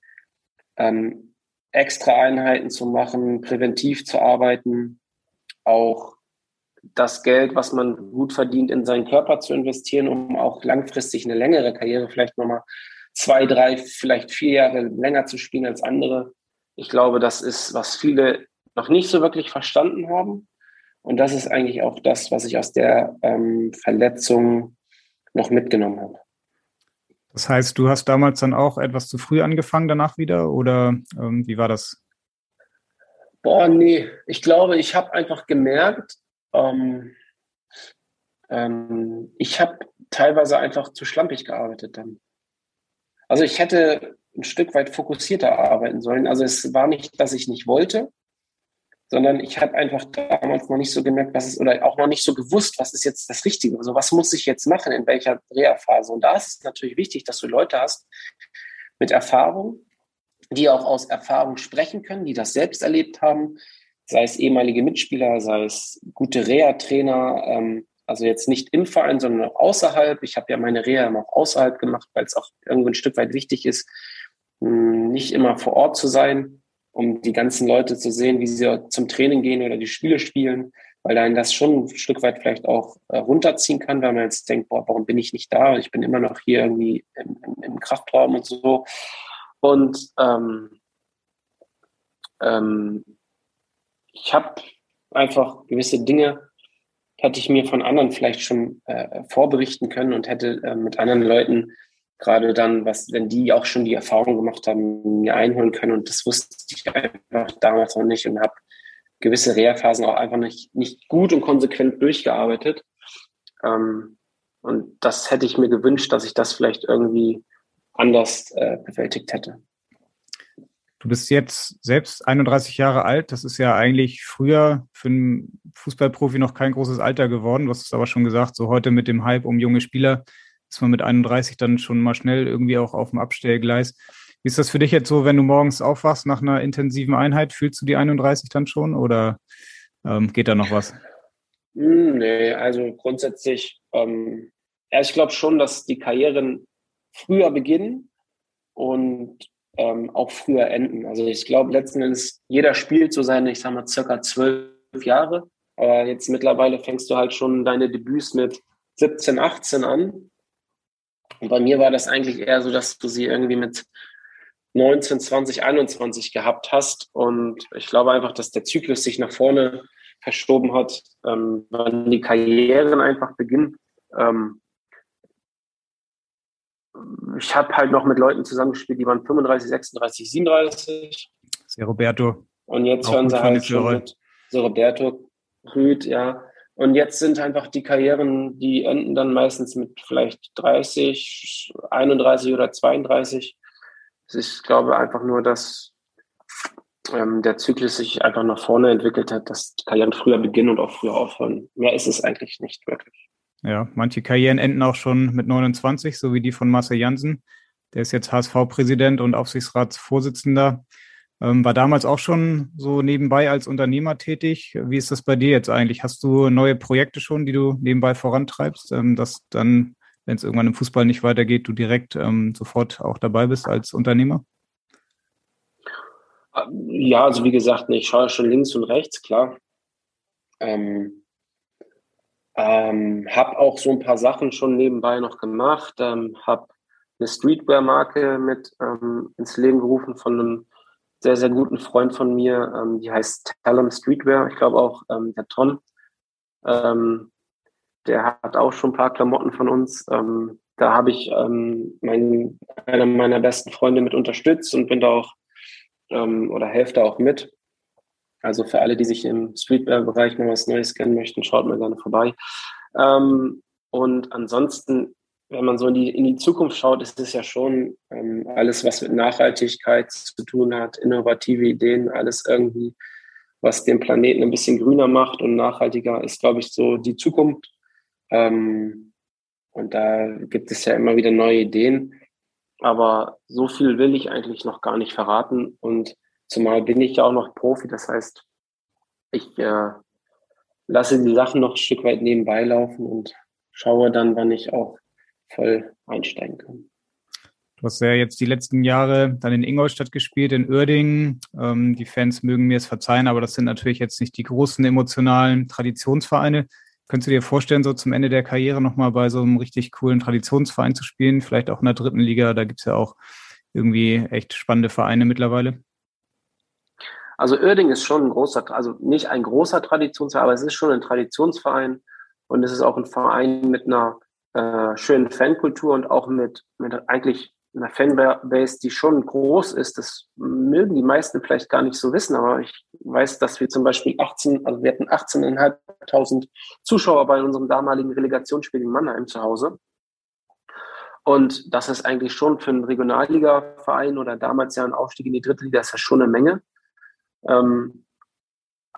Speaker 4: ähm, extra Einheiten zu machen, präventiv zu arbeiten, auch das Geld, was man gut verdient, in seinen Körper zu investieren, um auch langfristig eine längere Karriere, vielleicht nochmal zwei, drei, vielleicht vier Jahre länger zu spielen als andere. Ich glaube, das ist, was viele noch nicht so wirklich verstanden haben. Und das ist eigentlich auch das, was ich aus der ähm, Verletzung noch mitgenommen habe.
Speaker 3: Das heißt, du hast damals dann auch etwas zu früh angefangen danach wieder oder ähm, wie war das?
Speaker 4: Boah, nee. Ich glaube, ich habe einfach gemerkt, ähm, ähm, ich habe teilweise einfach zu schlampig gearbeitet dann. Also ich hätte ein Stück weit fokussierter arbeiten sollen. Also es war nicht, dass ich nicht wollte, sondern ich habe einfach damals noch nicht so gemerkt, was ist, oder auch noch nicht so gewusst, was ist jetzt das Richtige. Also was muss ich jetzt machen, in welcher Reha-Phase. Und da ist es natürlich wichtig, dass du Leute hast mit Erfahrung, die auch aus Erfahrung sprechen können, die das selbst erlebt haben, sei es ehemalige Mitspieler, sei es gute Reha-Trainer, ähm, also jetzt nicht im Verein, sondern auch außerhalb. Ich habe ja meine Reha immer auch außerhalb gemacht, weil es auch irgendwo ein Stück weit wichtig ist, mh, hm, nicht immer vor Ort zu sein, um die ganzen Leute zu sehen, wie sie zum Training gehen oder die Spiele spielen, weil dann das schon ein Stück weit vielleicht auch äh, runterziehen kann, weil man jetzt denkt, boah, warum bin ich nicht da? Ich bin immer noch hier irgendwie im, im, im Kraftraum und so. Und ähm, ähm, ich habe einfach gewisse Dinge, hätte ich mir von anderen vielleicht schon äh, vorberichten können und hätte äh, mit anderen Leuten gerade dann, was, wenn die auch schon die Erfahrung gemacht haben, mir einholen können. Und das wusste ich einfach damals noch nicht und habe gewisse Reha-Phasen auch einfach nicht, nicht gut und konsequent durchgearbeitet. Ähm, und das hätte ich mir gewünscht, dass ich das vielleicht irgendwie anders äh, bewältigt hätte.
Speaker 3: Du bist jetzt selbst 31 Jahre alt. Das ist ja eigentlich früher für einen Fußballprofi noch kein großes Alter geworden. Du hast es aber schon gesagt, so heute mit dem Hype um junge Spieler ist man mit 31 dann schon mal schnell irgendwie auch auf dem Abstellgleis. Wie ist das für dich jetzt so, wenn du morgens aufwachst nach einer intensiven Einheit? Fühlst du die 31 dann schon oder ähm, geht da noch was?
Speaker 4: Hm, nee, also grundsätzlich, ähm, ja, ich glaube schon, dass die Karrieren früher beginnen und ähm, auch früher enden. Also ich glaube letzten Endes, jeder spielt so seine, ich sag mal, circa zwölf Jahre. Aber jetzt mittlerweile fängst du halt schon deine Debüts mit 17, 18 an. Und bei mir war das eigentlich eher so, dass du sie irgendwie mit 19, 20, 21 gehabt hast. Und ich glaube einfach, dass der Zyklus sich nach vorne verschoben hat, ähm, wann die Karrieren einfach beginnen. Ähm, ich habe halt noch mit Leuten zusammengespielt, die waren 35, 36, 37.
Speaker 3: Sehr Roberto.
Speaker 4: Und jetzt hören sie halt schon mit so Roberto, Rüd, ja. Und jetzt sind einfach die Karrieren, die enden dann meistens mit vielleicht 30, 31 oder 32. Es ist, glaube ich, einfach nur, dass ähm, der Zyklus sich einfach nach vorne entwickelt hat, dass die Karrieren früher beginnen und auch früher aufhören. Mehr ist es eigentlich nicht wirklich.
Speaker 3: Ja, manche Karrieren enden auch schon mit 29, so wie die von Marcel Janssen. Der ist jetzt HSV-Präsident und Aufsichtsratsvorsitzender. Ähm, war damals auch schon so nebenbei als Unternehmer tätig. Wie ist das bei dir jetzt eigentlich? Hast du neue Projekte schon, die du nebenbei vorantreibst, ähm, dass dann, wenn es irgendwann im Fußball nicht weitergeht, du direkt ähm, sofort auch dabei bist als Unternehmer?
Speaker 4: Ja, also wie gesagt, ich schaue schon links und rechts, klar. Ähm, ähm, habe auch so ein paar Sachen schon nebenbei noch gemacht. Ähm, habe eine Streetwear-Marke mit ähm, ins Leben gerufen von einem sehr, sehr guten Freund von mir, ähm, die heißt Talum Streetwear. Ich glaube auch ähm, der Tom, ähm, der hat auch schon ein paar Klamotten von uns. Ähm, da habe ich ähm, mein, einer meiner besten Freunde mit unterstützt und bin da auch ähm, oder helfe da auch mit. Also für alle, die sich im Streetwear-Bereich mal was Neues kennen möchten, schaut mal gerne vorbei. Ähm, und ansonsten wenn man so in die, in die Zukunft schaut, ist es ja schon ähm, alles, was mit Nachhaltigkeit zu tun hat, innovative Ideen, alles irgendwie, was den Planeten ein bisschen grüner macht und nachhaltiger, ist, glaube ich, so die Zukunft. Ähm, und da gibt es ja immer wieder neue Ideen. Aber so viel will ich eigentlich noch gar nicht verraten. Und zumal bin ich ja auch noch Profi. Das heißt, ich äh, lasse die Sachen noch ein Stück weit nebenbei laufen und schaue dann, wann ich auch voll einsteigen können.
Speaker 3: Du hast ja jetzt die letzten Jahre dann in Ingolstadt gespielt, in Uerdingen. Ähm, die Fans mögen mir es verzeihen, aber das sind natürlich jetzt nicht die großen emotionalen Traditionsvereine. Könntest du dir vorstellen, so zum Ende der Karriere nochmal bei so einem richtig coolen Traditionsverein zu spielen? Vielleicht auch in der dritten Liga, da gibt es ja auch irgendwie echt spannende Vereine mittlerweile.
Speaker 4: Also Uerdingen ist schon ein großer, also nicht ein großer Traditionsverein, aber es ist schon ein Traditionsverein und es ist auch ein Verein mit einer äh, schönen Fankultur und auch mit, mit eigentlich einer Fanbase, die schon groß ist. Das mögen die meisten vielleicht gar nicht so wissen, aber ich weiß, dass wir zum Beispiel 18, also wir hatten 18.500 Zuschauer bei unserem damaligen Relegationsspiel in Mannheim zu Hause. Und das ist eigentlich schon für einen Regionalliga-Verein oder damals ja ein Aufstieg in die dritte Liga, ist ja schon eine Menge. Ähm,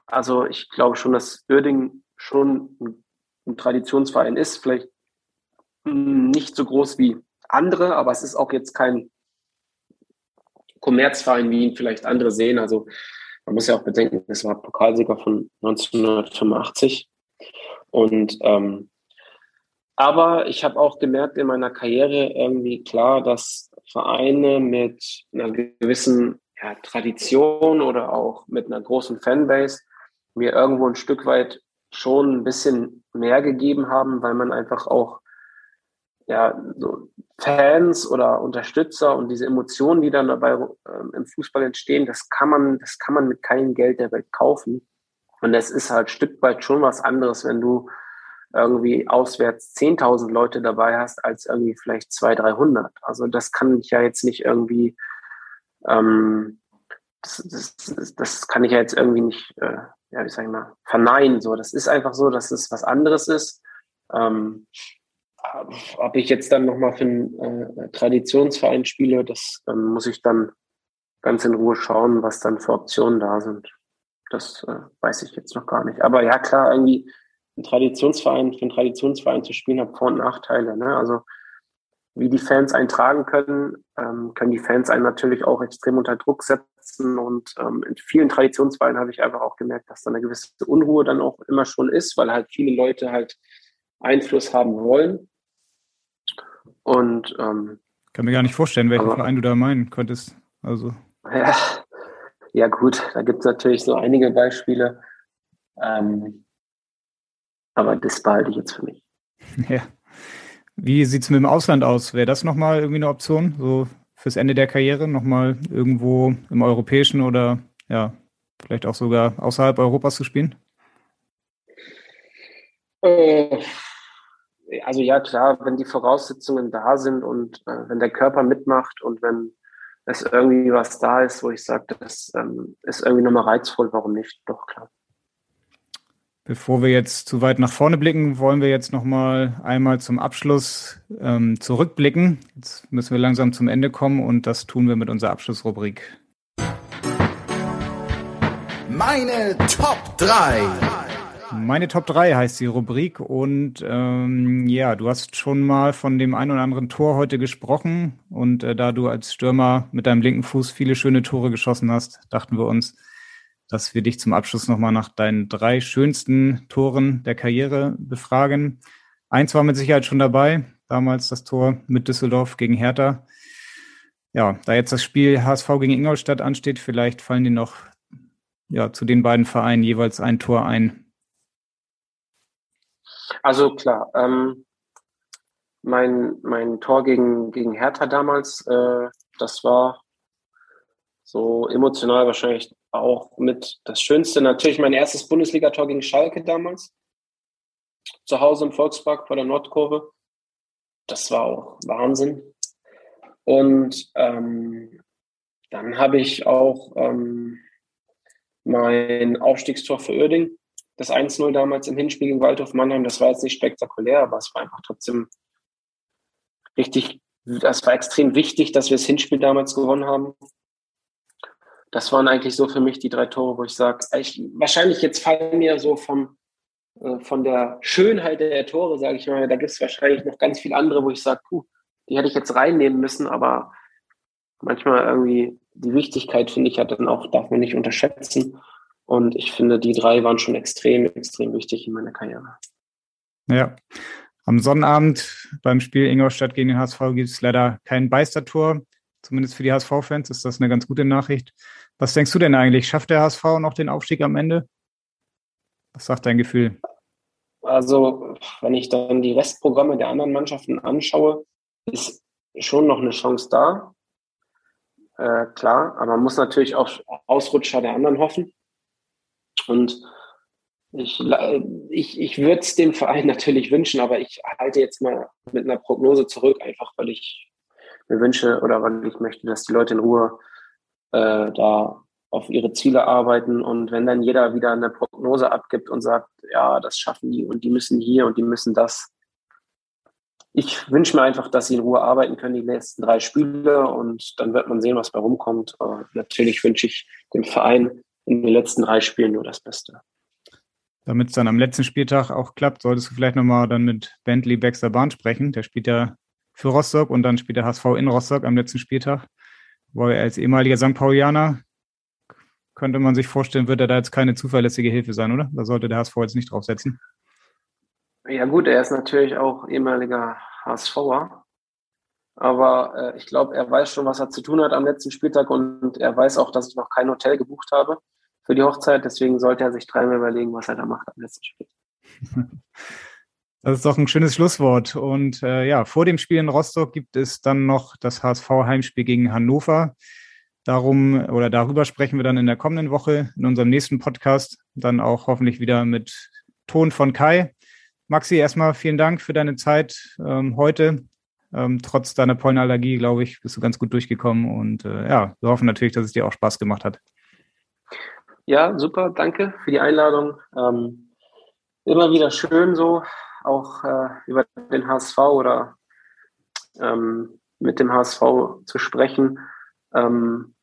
Speaker 4: also ich glaube schon, dass Uerding schon ein, ein Traditionsverein ist. Vielleicht nicht so groß wie andere, aber es ist auch jetzt kein Kommerzverein, wie ihn vielleicht andere sehen. Also man muss ja auch bedenken, es war Pokalsieger von 1985. Und ähm, aber ich habe auch gemerkt in meiner Karriere irgendwie klar, dass Vereine mit einer gewissen ja, Tradition oder auch mit einer großen Fanbase mir irgendwo ein Stück weit schon ein bisschen mehr gegeben haben, weil man einfach auch ja, so Fans oder Unterstützer und diese Emotionen, die dann dabei ähm, im Fußball entstehen, das kann man, das kann man mit keinem Geld der Welt kaufen. Und es ist halt Stück weit schon was anderes, wenn du irgendwie auswärts 10.000 Leute dabei hast, als irgendwie vielleicht 200, 300. Also das kann ich ja jetzt nicht irgendwie, ähm, das, das, das kann ich ja jetzt irgendwie nicht, äh, ja, wie sag ich mal, verneinen. So, das ist einfach so, dass es was anderes ist. Ähm, ob ich jetzt dann nochmal für einen äh, Traditionsverein spiele, das ähm, muss ich dann ganz in Ruhe schauen, was dann für Optionen da sind. Das äh, weiß ich jetzt noch gar nicht. Aber ja, klar, irgendwie ein Traditionsverein, für einen Traditionsverein zu spielen, hat Vor- und Nachteile. Ne? Also wie die Fans eintragen können, ähm, können die Fans einen natürlich auch extrem unter Druck setzen. Und ähm, in vielen Traditionsvereinen habe ich einfach auch gemerkt, dass da eine gewisse Unruhe dann auch immer schon ist, weil halt viele Leute halt Einfluss haben wollen. Und ähm,
Speaker 3: kann mir gar nicht vorstellen, welchen aber, Verein du da meinen könntest. Also.
Speaker 4: Ja, ja gut, da gibt es natürlich so einige Beispiele. Ähm, aber das behalte ich jetzt für mich.
Speaker 3: Ja. Wie sieht es mit dem Ausland aus? Wäre das nochmal irgendwie eine Option, so fürs Ende der Karriere, nochmal irgendwo im europäischen oder ja, vielleicht auch sogar außerhalb Europas zu spielen?
Speaker 4: Äh, also ja, klar, wenn die Voraussetzungen da sind und äh, wenn der Körper mitmacht und wenn es irgendwie was da ist, wo ich sage, das ähm, ist irgendwie nochmal reizvoll, warum nicht? Doch, klar.
Speaker 3: Bevor wir jetzt zu weit nach vorne blicken, wollen wir jetzt noch mal einmal zum Abschluss ähm, zurückblicken. Jetzt müssen wir langsam zum Ende kommen und das tun wir mit unserer Abschlussrubrik.
Speaker 9: Meine Top 3.
Speaker 3: Meine Top 3 heißt die Rubrik und ähm, ja, du hast schon mal von dem ein oder anderen Tor heute gesprochen und äh, da du als Stürmer mit deinem linken Fuß viele schöne Tore geschossen hast, dachten wir uns, dass wir dich zum Abschluss nochmal nach deinen drei schönsten Toren der Karriere befragen. Eins war mit Sicherheit schon dabei, damals das Tor mit Düsseldorf gegen Hertha. Ja, da jetzt das Spiel HSV gegen Ingolstadt ansteht, vielleicht fallen dir noch ja, zu den beiden Vereinen jeweils ein Tor ein.
Speaker 4: Also klar, ähm, mein, mein Tor gegen, gegen Hertha damals, äh, das war so emotional wahrscheinlich auch mit das Schönste. Natürlich mein erstes Bundesligator gegen Schalke damals. Zu Hause im Volkspark vor der Nordkurve. Das war auch Wahnsinn. Und ähm, dann habe ich auch ähm, mein Aufstiegstor für Uerding, das 1-0 damals im Hinspiel gegen Waldhof Mannheim. Das war jetzt nicht spektakulär, aber es war einfach trotzdem richtig, das war extrem wichtig, dass wir das Hinspiel damals gewonnen haben das waren eigentlich so für mich die drei Tore, wo ich sage, wahrscheinlich jetzt fallen mir so vom, äh, von der Schönheit der Tore, sage ich mal, da gibt es wahrscheinlich noch ganz viele andere, wo ich sage, puh, die hätte ich jetzt reinnehmen müssen, aber manchmal irgendwie die Wichtigkeit, finde ich, hat dann auch, darf man nicht unterschätzen. Und ich finde, die drei waren schon extrem, extrem wichtig in meiner Karriere.
Speaker 3: Ja. Am Sonnabend beim Spiel Ingolstadt gegen den HSV gibt es leider kein Beistertor. Zumindest für die HSV-Fans ist das eine ganz gute Nachricht. Was denkst du denn eigentlich? Schafft der HSV noch den Aufstieg am Ende? Was sagt dein Gefühl?
Speaker 4: Also, wenn ich dann die Restprogramme der anderen Mannschaften anschaue, ist schon noch eine Chance da. Äh, klar, aber man muss natürlich auf Ausrutscher der anderen hoffen. Und ich, ich, ich würde es dem Verein natürlich wünschen, aber ich halte jetzt mal mit einer Prognose zurück, einfach weil ich mir wünsche oder weil ich möchte, dass die Leute in Ruhe äh, da auf ihre Ziele arbeiten. Und wenn dann jeder wieder eine Prognose abgibt und sagt, ja, das schaffen die und die müssen hier und die müssen das. Ich wünsche mir einfach, dass sie in Ruhe arbeiten können, die letzten drei Spiele, und dann wird man sehen, was bei rumkommt. Aber natürlich wünsche ich dem Verein in den letzten drei Spielen nur das Beste.
Speaker 3: Damit es dann am letzten Spieltag auch klappt, solltest du vielleicht nochmal dann mit Bentley Baxter Bahn sprechen. Der spielt ja für Rostock und dann spielt der HSV in Rostock am letzten Spieltag. Weil als ehemaliger St. Paulianer könnte man sich vorstellen, wird er da jetzt keine zuverlässige Hilfe sein, oder? Da sollte der HSV jetzt nicht draufsetzen.
Speaker 4: Ja gut, er ist natürlich auch ehemaliger HSVer. Aber äh, ich glaube, er weiß schon, was er zu tun hat am letzten Spieltag und er weiß auch, dass ich noch kein Hotel gebucht habe für die Hochzeit. Deswegen sollte er sich dreimal überlegen, was er da macht am letzten Spieltag.
Speaker 3: Das ist doch ein schönes Schlusswort. Und äh, ja, vor dem Spiel in Rostock gibt es dann noch das HSV-Heimspiel gegen Hannover. Darum oder darüber sprechen wir dann in der kommenden Woche in unserem nächsten Podcast. Dann auch hoffentlich wieder mit Ton von Kai. Maxi, erstmal vielen Dank für deine Zeit ähm, heute. Ähm, trotz deiner Pollenallergie, glaube ich, bist du ganz gut durchgekommen. Und äh, ja, wir hoffen natürlich, dass es dir auch Spaß gemacht hat.
Speaker 4: Ja, super. Danke für die Einladung. Ähm, immer wieder schön so auch äh, über den HSV oder ähm, mit dem HSV zu sprechen. Ähm,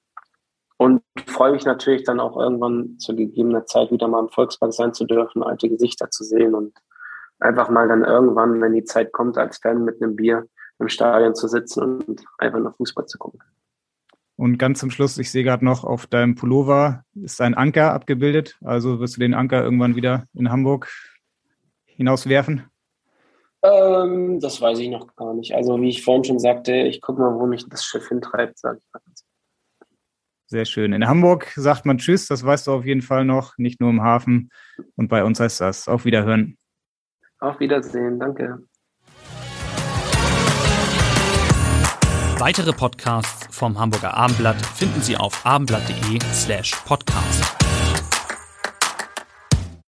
Speaker 4: und freue mich natürlich dann auch irgendwann zu gegebener Zeit wieder mal im Volkspark sein zu dürfen, alte Gesichter zu sehen und einfach mal dann irgendwann, wenn die Zeit kommt, als Fan mit einem Bier im Stadion zu sitzen und einfach nur Fußball zu gucken.
Speaker 3: Und ganz zum Schluss, ich sehe gerade noch auf deinem Pullover ist ein Anker abgebildet. Also wirst du den Anker irgendwann wieder in Hamburg hinauswerfen?
Speaker 4: Ähm, das weiß ich noch gar nicht. Also wie ich vorhin schon sagte, ich gucke mal, wo mich das Schiff hintreibt, sage ich mal.
Speaker 3: Sehr schön. In Hamburg sagt man Tschüss, das weißt du auf jeden Fall noch, nicht nur im Hafen. Und bei uns heißt das Auf Wiederhören.
Speaker 4: Auf Wiedersehen, danke.
Speaker 1: Weitere Podcasts vom Hamburger Abendblatt finden Sie auf abendblatt.de slash podcast.